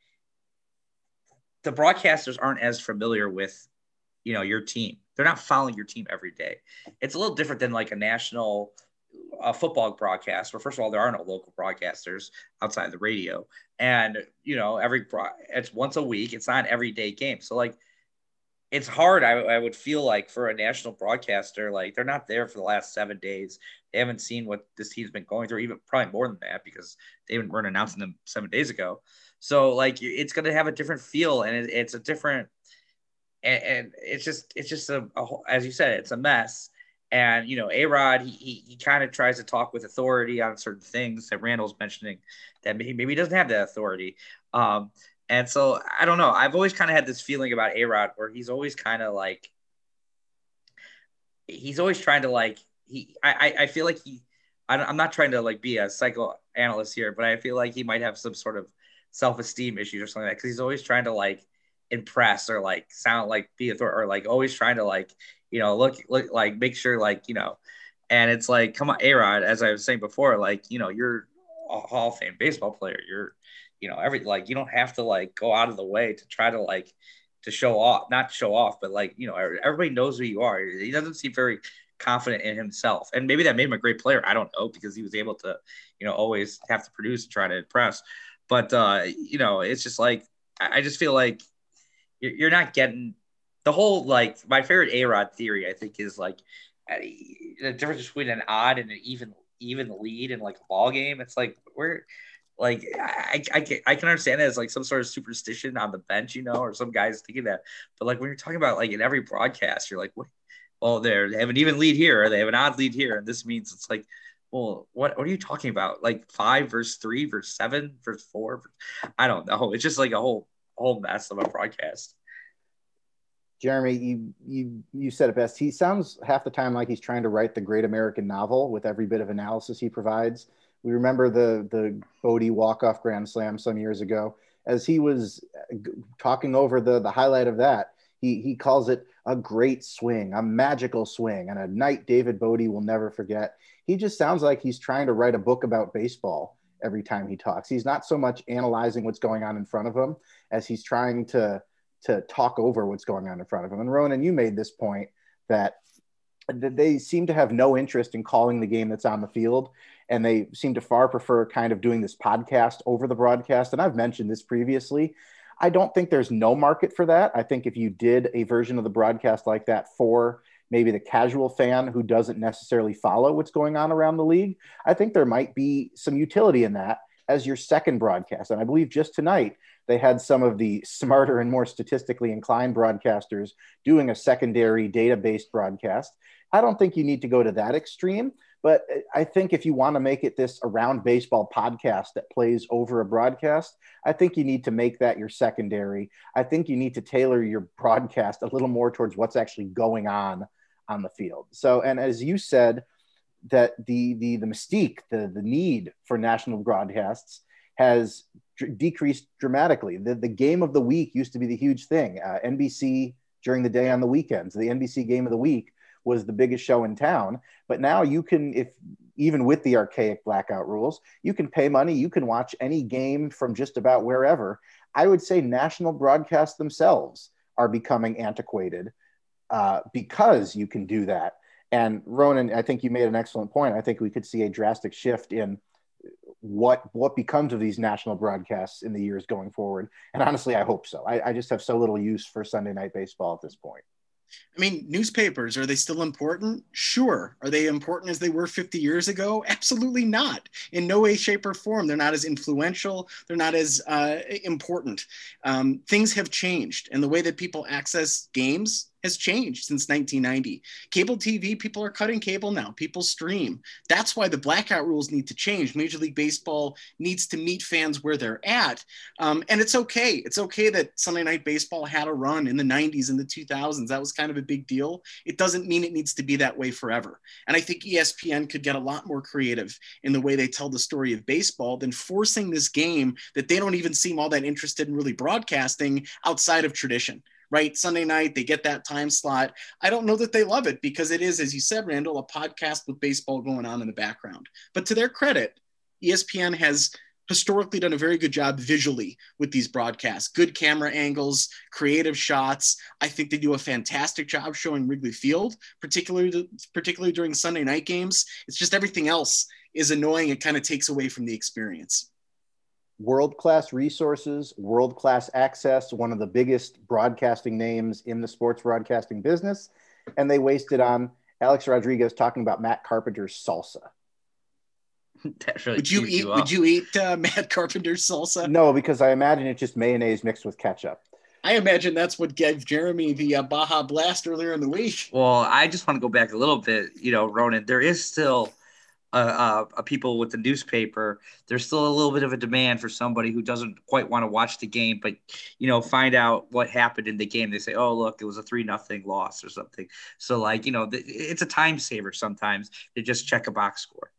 the broadcasters aren't as familiar with you know your team. They're not following your team every day. It's a little different than like a national a football broadcast where first of all there are no local broadcasters outside the radio. And you know every it's once a week. It's not an everyday game. So like it's hard I, I would feel like for a national broadcaster like they're not there for the last seven days. They haven't seen what this team's been going through even probably more than that because they weren't announcing them seven days ago. So like it's going to have a different feel and it, it's a different and, and, it's just it's just a, a, as you said it's a mess. And you know a rod he, he, he kind of tries to talk with authority on certain things that randall's mentioning that maybe, maybe he doesn't have that authority. Um, and so i don't know. I've always kind of had this feeling about a rod where he's always kind of like he's always trying to like he i i feel like he i'm not trying to like be a psychoanalyst here but i feel like he might have some sort of self-esteem issues or something like that because he's always trying to like impress or like sound like be authority or like always trying to like you know look look like make sure like you know and it's like come on a-rod as i was saying before like you know you're a hall of fame baseball player. You're you know every like you don't have to like go out of the way to try to like to show off not show off but like you know everybody knows who you are. He doesn't seem very confident in himself. And maybe that made him a great player. I don't know because he was able to you know always have to produce and try to impress. But uh you know it's just like i just feel like you're not getting the whole like my favorite A Rod theory. I think is like uh, the difference between an odd and an even even lead in like a ball game. It's like we're like I, I, can, I can understand it as like some sort of superstition on the bench, you know, or some guys thinking that. But like when you're talking about like in every broadcast, you're like, what? Well, they they have an even lead here, or they have an odd lead here, and this means it's like, well, what what are you talking about? Like five versus three versus seven versus four? I don't know. It's just like a whole whole mess of a broadcast. Jeremy, you you you said it best. He sounds half the time like he's trying to write the great American novel with every bit of analysis he provides. We remember the the Bote walk off grand slam some years ago. As he was talking over the the highlight of that, he he calls it a great swing, a magical swing, and a night David Bote will never forget. He just sounds like he's trying to write a book about baseball every time he talks. He's not so much analyzing what's going on in front of him as he's trying to to talk over what's going on in front of him. And Ronan, you made this point that they seem to have no interest in calling the game that's on the field and they seem to far prefer kind of doing this podcast over the broadcast and i've mentioned this previously i don't think there's no market for that i think if you did a version of the broadcast like that for maybe the casual fan who doesn't necessarily follow what's going on around the league i think there might be some utility in that as your second broadcast and i believe just tonight they had some of the smarter and more statistically inclined broadcasters doing a secondary data based broadcast. I don't think you need to go to that extreme, but I think if you want to make it this around baseball podcast that plays over a broadcast, I think you need to make that your secondary. I think you need to tailor your broadcast a little more towards what's actually going on on the field. So, and as you said, that the the the mystique, the the need for national broadcasts has decreased dramatically. The, the game of the week used to be the huge thing. Uh, NBC during the day on the weekends, the NBC game of the week was the biggest show in town. But now you can, if even with the archaic blackout rules, you can pay money, you can watch any game from just about wherever. I would say national broadcasts themselves are becoming antiquated uh, because you can do that. And Ronan, I think you made an excellent point. I think we could see a drastic shift in what what becomes of these national broadcasts in the years going forward. And honestly, I hope so. I, I just have so little use for Sunday night baseball at this point. I mean, newspapers, are they still important? Sure. Are they important as they were 50 years ago? Absolutely not. In no way, shape, or form. They're not as influential. They're not as uh, important. Um, things have changed, and the way that people access games has changed since 1990. Cable TV, people are cutting cable now. People stream. That's why the blackout rules need to change. Major League Baseball needs to meet fans where they're at. Um, and it's okay. It's okay that Sunday Night Baseball had a run in the 90s and the 2000s. That was kind of a big deal. It doesn't mean it needs to be that way forever. And I think ESPN could get a lot more creative in the way they tell the story of baseball than forcing this game that they don't even seem all that interested in really broadcasting outside of tradition right? Sunday night, they get that time slot. I don't know that they love it because it is, as you said, Randall, a podcast with baseball going on in the background. But to their credit, ESPN has historically done a very good job visually with these broadcasts. Good camera angles, creative shots. I think they do a fantastic job showing Wrigley Field, particularly particularly during Sunday night games. It's just everything else is annoying. It kind of takes away from the experience world class resources, world class access, one of the biggest broadcasting names in the sports broadcasting business. And they wasted on Alex Rodriguez talking about Matt Carpenter's salsa. [laughs] Really would you eat? You would you eat uh, [laughs] Matt Carpenter's salsa? No, because I imagine it's just mayonnaise mixed with ketchup. I imagine that's what gave Jeremy the uh, Baja Blast earlier in the week. Well, I just want to go back a little bit. You know, Ronan, there is still uh, uh, people with the newspaper, there's still a little bit of a demand for somebody who doesn't quite want to watch the game, but you know, find out what happened in the game. They say, "Oh, look, it was a three nothing loss or something." So, like, you know, it's a time saver sometimes to just check a box score.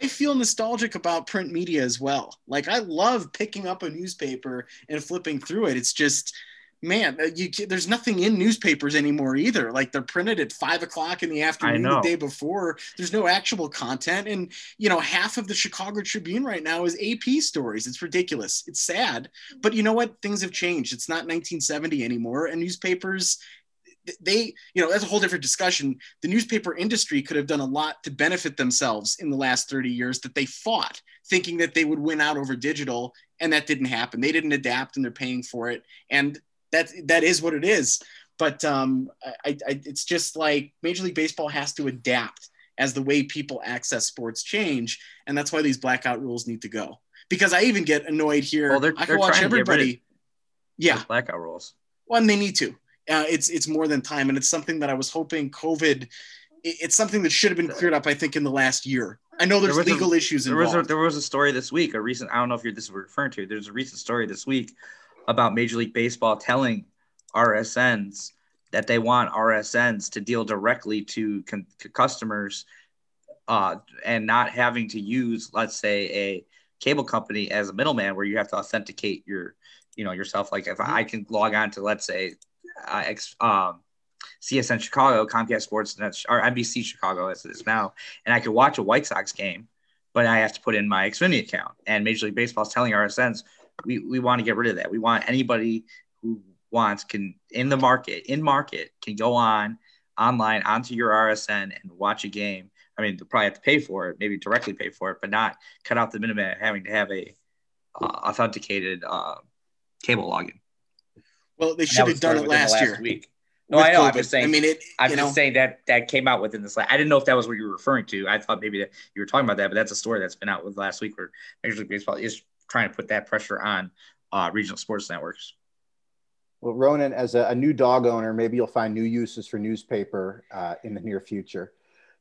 I feel nostalgic about print media as well. Like, I love picking up a newspaper and flipping through it. It's just man, uh, you there's nothing in newspapers anymore either. Like they're printed at five o'clock in the afternoon the day before. There's no actual content, and you know half of the Chicago Tribune right now is AP stories. It's ridiculous. It's sad, but you know what? Things have changed. It's not 1970 anymore, and newspapers. They, you know, that's a whole different discussion. The newspaper industry could have done a lot to benefit themselves in the last 30 years that they fought, thinking that they would win out over digital, and that didn't happen. They didn't adapt, and they're paying for it. And that that is what it is. But um, I, I, it's just like Major League Baseball has to adapt as the way people access sports change, and that's why these blackout rules need to go. Because I even get annoyed here. Well, they're, I can watch everybody. Yeah, blackout rules. Well, and they need to. Uh, it's it's more than time, and it's something that I was hoping COVID. It's something that should have been cleared up, I think, in the last year. I know there's there legal a, issues there involved. Was a, there was a story this week, a recent. I don't know if you're this is referring to. There's a recent story this week about Major League Baseball telling RSNs that they want RSNs to deal directly to con- customers uh, and not having to use, let's say, a cable company as a middleman where you have to authenticate your, you know, yourself. Like if I can log on to, let's say, uh, ex, um, CSN Chicago, Comcast Sports, or NBC Chicago as it is now, and I could watch a White Sox game, but I have to put in my Xfinity account. And Major League Baseball is telling RSNs, we, we want to get rid of that. We want anybody who wants can in the market in market can go on online onto your RSN and watch a game. I mean, they'll probably have to pay for it, maybe directly pay for it, but not cut out the minimum having to have a uh, authenticated uh, cable login. Well, they should have done it last, last, year. Week. No, I know. COVID. I'm just saying. I mean, it. I'm just know. saying that that came out within this. I didn't know if that was what you were referring to. I thought maybe that you were talking about that, but that's a story that's been out with last week where Major League Baseball is trying to put that pressure on uh, regional sports networks. Well, Ronan, as a, a, new dog owner, maybe you'll find new uses for newspaper uh, in the near future.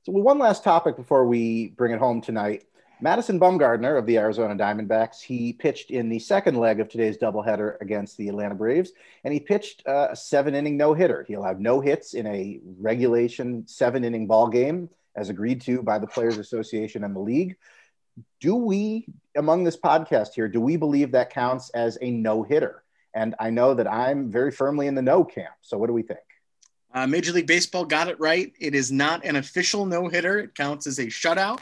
So, one last topic before we bring it home tonight. Madison Bumgarner of the Arizona Diamondbacks, he pitched in the second leg of today's doubleheader against the Atlanta Braves, and he pitched uh, a seven-inning no-hitter. He allowed no hits in a regulation seven-inning ball game, as agreed to by the Players Association and the league. Do we, among this podcast here, do we believe that counts as a no-hitter? And I know that I'm very firmly in the no camp. So what do we think? Uh, Major League Baseball got it right. It is not an official no hitter. It counts as a shutout,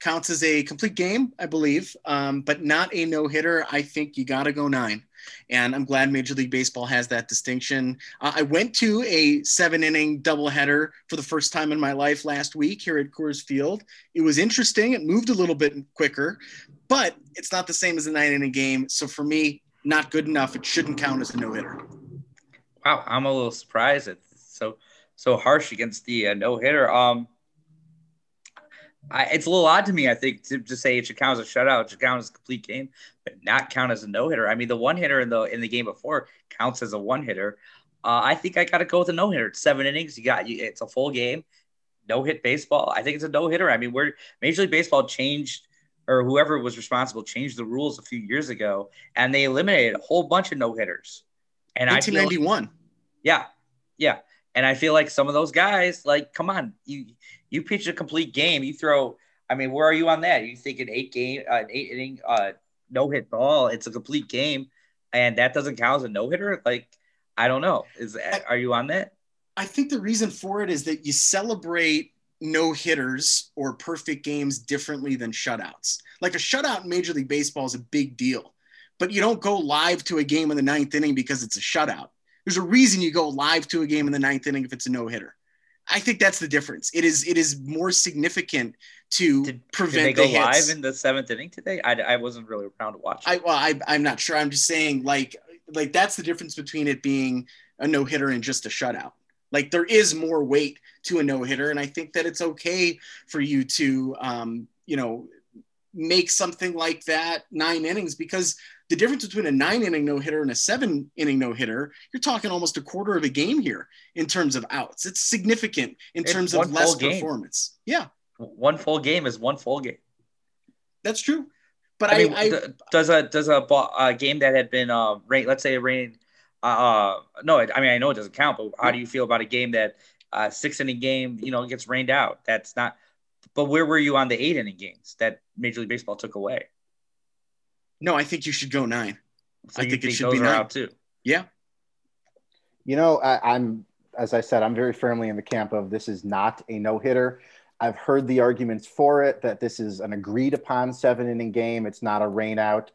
counts as a complete game, I believe, um, but not a no hitter. I think you got to go nine. And I'm glad Major League Baseball has that distinction. Uh, I went to a seven inning doubleheader for the first time in my life last week here at Coors Field. It was interesting. It moved a little bit quicker, but it's not the same as a nine inning game. So for me, not good enough. It shouldn't count as a no hitter. Wow, I'm a little surprised it's so so harsh against the uh, no hitter. Um, I, it's a little odd to me. I think to, to say it should count as a shutout, it should count as a complete game, but not count as a no hitter. I mean, the one hitter in the in the game before counts as a one hitter. Uh, I think I got to go with a no hitter. Seven innings. You got you. It's a full game. No hit baseball. I think it's a no hitter. I mean, where Major League Baseball changed, or whoever was responsible changed the rules a few years ago, and they eliminated a whole bunch of no hitters. And 1991. Like, yeah, yeah. And I feel like some of those guys, like, come on, you you pitch a complete game. You throw. I mean, where are you on that? You think an eight game, uh, an eight inning, uh, no hit ball? It's a complete game, and that doesn't count as a no hitter. Like, I don't know. Is are you on that? I think the reason for it is that you celebrate no hitters or perfect games differently than shutouts. Like a shutout in Major League Baseball is a big deal, but you don't go live to a game in the ninth inning because it's a shutout. There's a reason you go live to a game in the ninth inning if it's a no hitter. I think that's the difference. It is it is more significant to did, prevent. Did they go the live in the seventh inning today? I, I wasn't really around to watch. I well, I I'm not sure. I'm just saying like like that's the difference between it being a no hitter and just a shutout. Like there is more weight to a no hitter, and I think that it's okay for you to um, you know make something like that nine innings because the difference between a nine inning no hitter and a seven inning no hitter, you're talking almost a quarter of a game here in terms of outs. It's significant in it's terms of less game. performance. Yeah. One full game is one full game. That's true. But I, I, mean, I does a does a, a, game that had been uh rain, let's say it rained uh, uh no I mean I know it doesn't count but how do you feel about a game that uh six inning game you know gets rained out that's not but where were you on the eight inning games that Major League Baseball took away? No, I think you should go nine. So I think, think, it should be nine out too. Yeah. You know, I, I'm as I said, I'm very firmly in the camp of this is not a no hitter. I've heard the arguments for it that this is an agreed upon seven inning game. It's not a rain out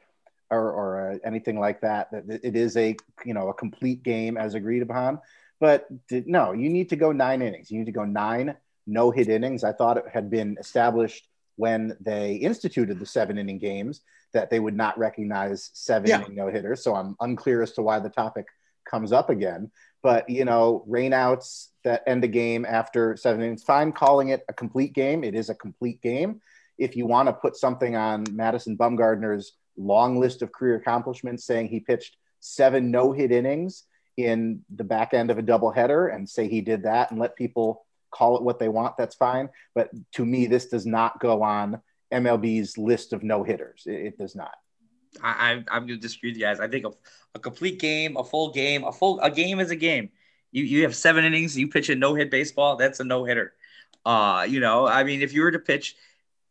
or, or uh, anything like that. That it is a you know a complete game as agreed upon. But no, you need to go nine innings. You need to go nine no hit innings. I thought it had been established when they instituted the seven inning games that they would not recognize seven yeah. no hitters. So I'm unclear as to why the topic comes up again. But you know, rainouts that end a game after seven innings, fine calling it a complete game. It is a complete game. If you want to put something on Madison Bumgarner's long list of career accomplishments, saying he pitched seven no hit innings in the back end of a doubleheader, and say he did that, and let people call it what they want, that's fine. But to me, this does not go on MLB's list of no hitters. It, it, does not. I, I'm going to disagree with you guys. I think a, a complete game, a full game, a full a game is a game. You you have seven innings, you pitch a no hit baseball, that's a no hitter. Uh, you know, I mean, if you were to pitch,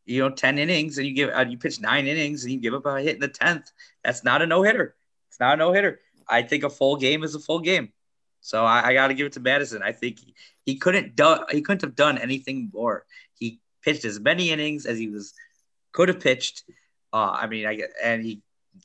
you know, ten innings and you give uh, you pitch nine innings and you give up a hit in the tenth, that's not a no hitter. It's not a no hitter. I think a full game is a full game. So I, I got to give it to Madison. I think he, he couldn't do he couldn't have done anything more. He pitched as many innings as he was could have pitched. Uh, I mean, I get and he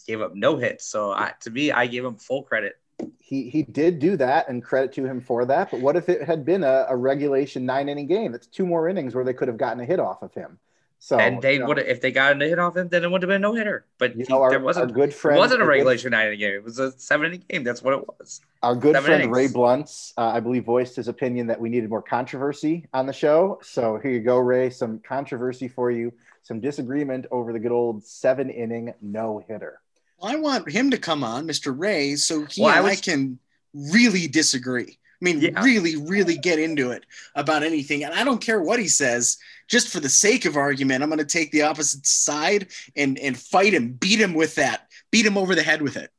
gave up no hits. So I, to me, I give him full credit. He he did do that, and credit to him for that. But what if it had been a, a regulation nine inning game? That's two more innings where they could have gotten a hit off of him. So and they would if they got a hit off him, then it would have been no hitter. But you know, our, there wasn't good friend. It wasn't a regulation nine inning game. It was a seven inning game. That's what it was. Our good seven friend innings. Ray Blunts, uh, I believe, voiced his opinion that we needed more controversy on the show. So here you go, Ray. Some controversy for you. Some disagreement over the good old seven inning no hitter. Well, I want him to come on, Mr. Ray, so he well, and I, was... I can really disagree. I mean, yeah. really, really get into it about anything. And I don't care what he says, just for the sake of argument, I'm going to take the opposite side and, and fight him, beat him with that, beat him over the head with it.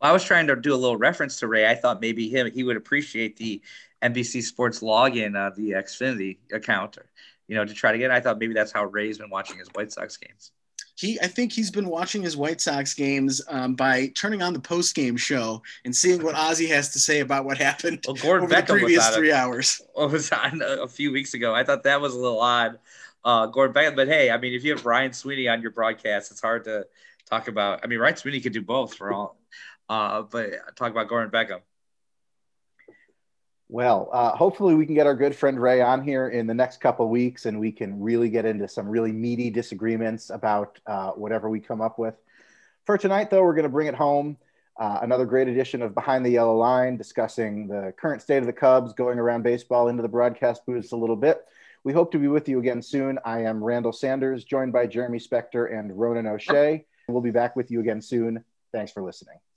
Well, I was trying to do a little reference to Ray. I thought maybe him he would appreciate the NBC Sports login, uh, the Xfinity account, or, you know, to try to get. I thought maybe that's how Ray's been watching his White Sox games he I think he's been watching his White Sox games um, by turning on the post game show and seeing what [laughs] Ozzie has to say about what happened well, Gordon over Beckham the previous three hours. [laughs] was on a, a, few weeks ago. I thought that was a little odd, uh, Gordon Beckham. But hey, I mean, if you have Ryan Sweeney on your broadcast, it's hard to talk about. I mean, Ryan Sweeney could do both for all, uh, but talk about Gordon Beckham. Well, uh, hopefully we can get our good friend Ray on here in the next couple weeks, and we can really get into some really meaty disagreements about uh, whatever we come up with. For tonight, though, we're going to bring it home. Uh, another great edition of Behind the Yellow Line, discussing the current state of the Cubs, going around baseball into the broadcast booths a little bit. We hope to be with you again soon. I am Randall Sanders, joined by Jeremy Spector and Ronan O'Shea. We'll be back with you again soon. Thanks for listening.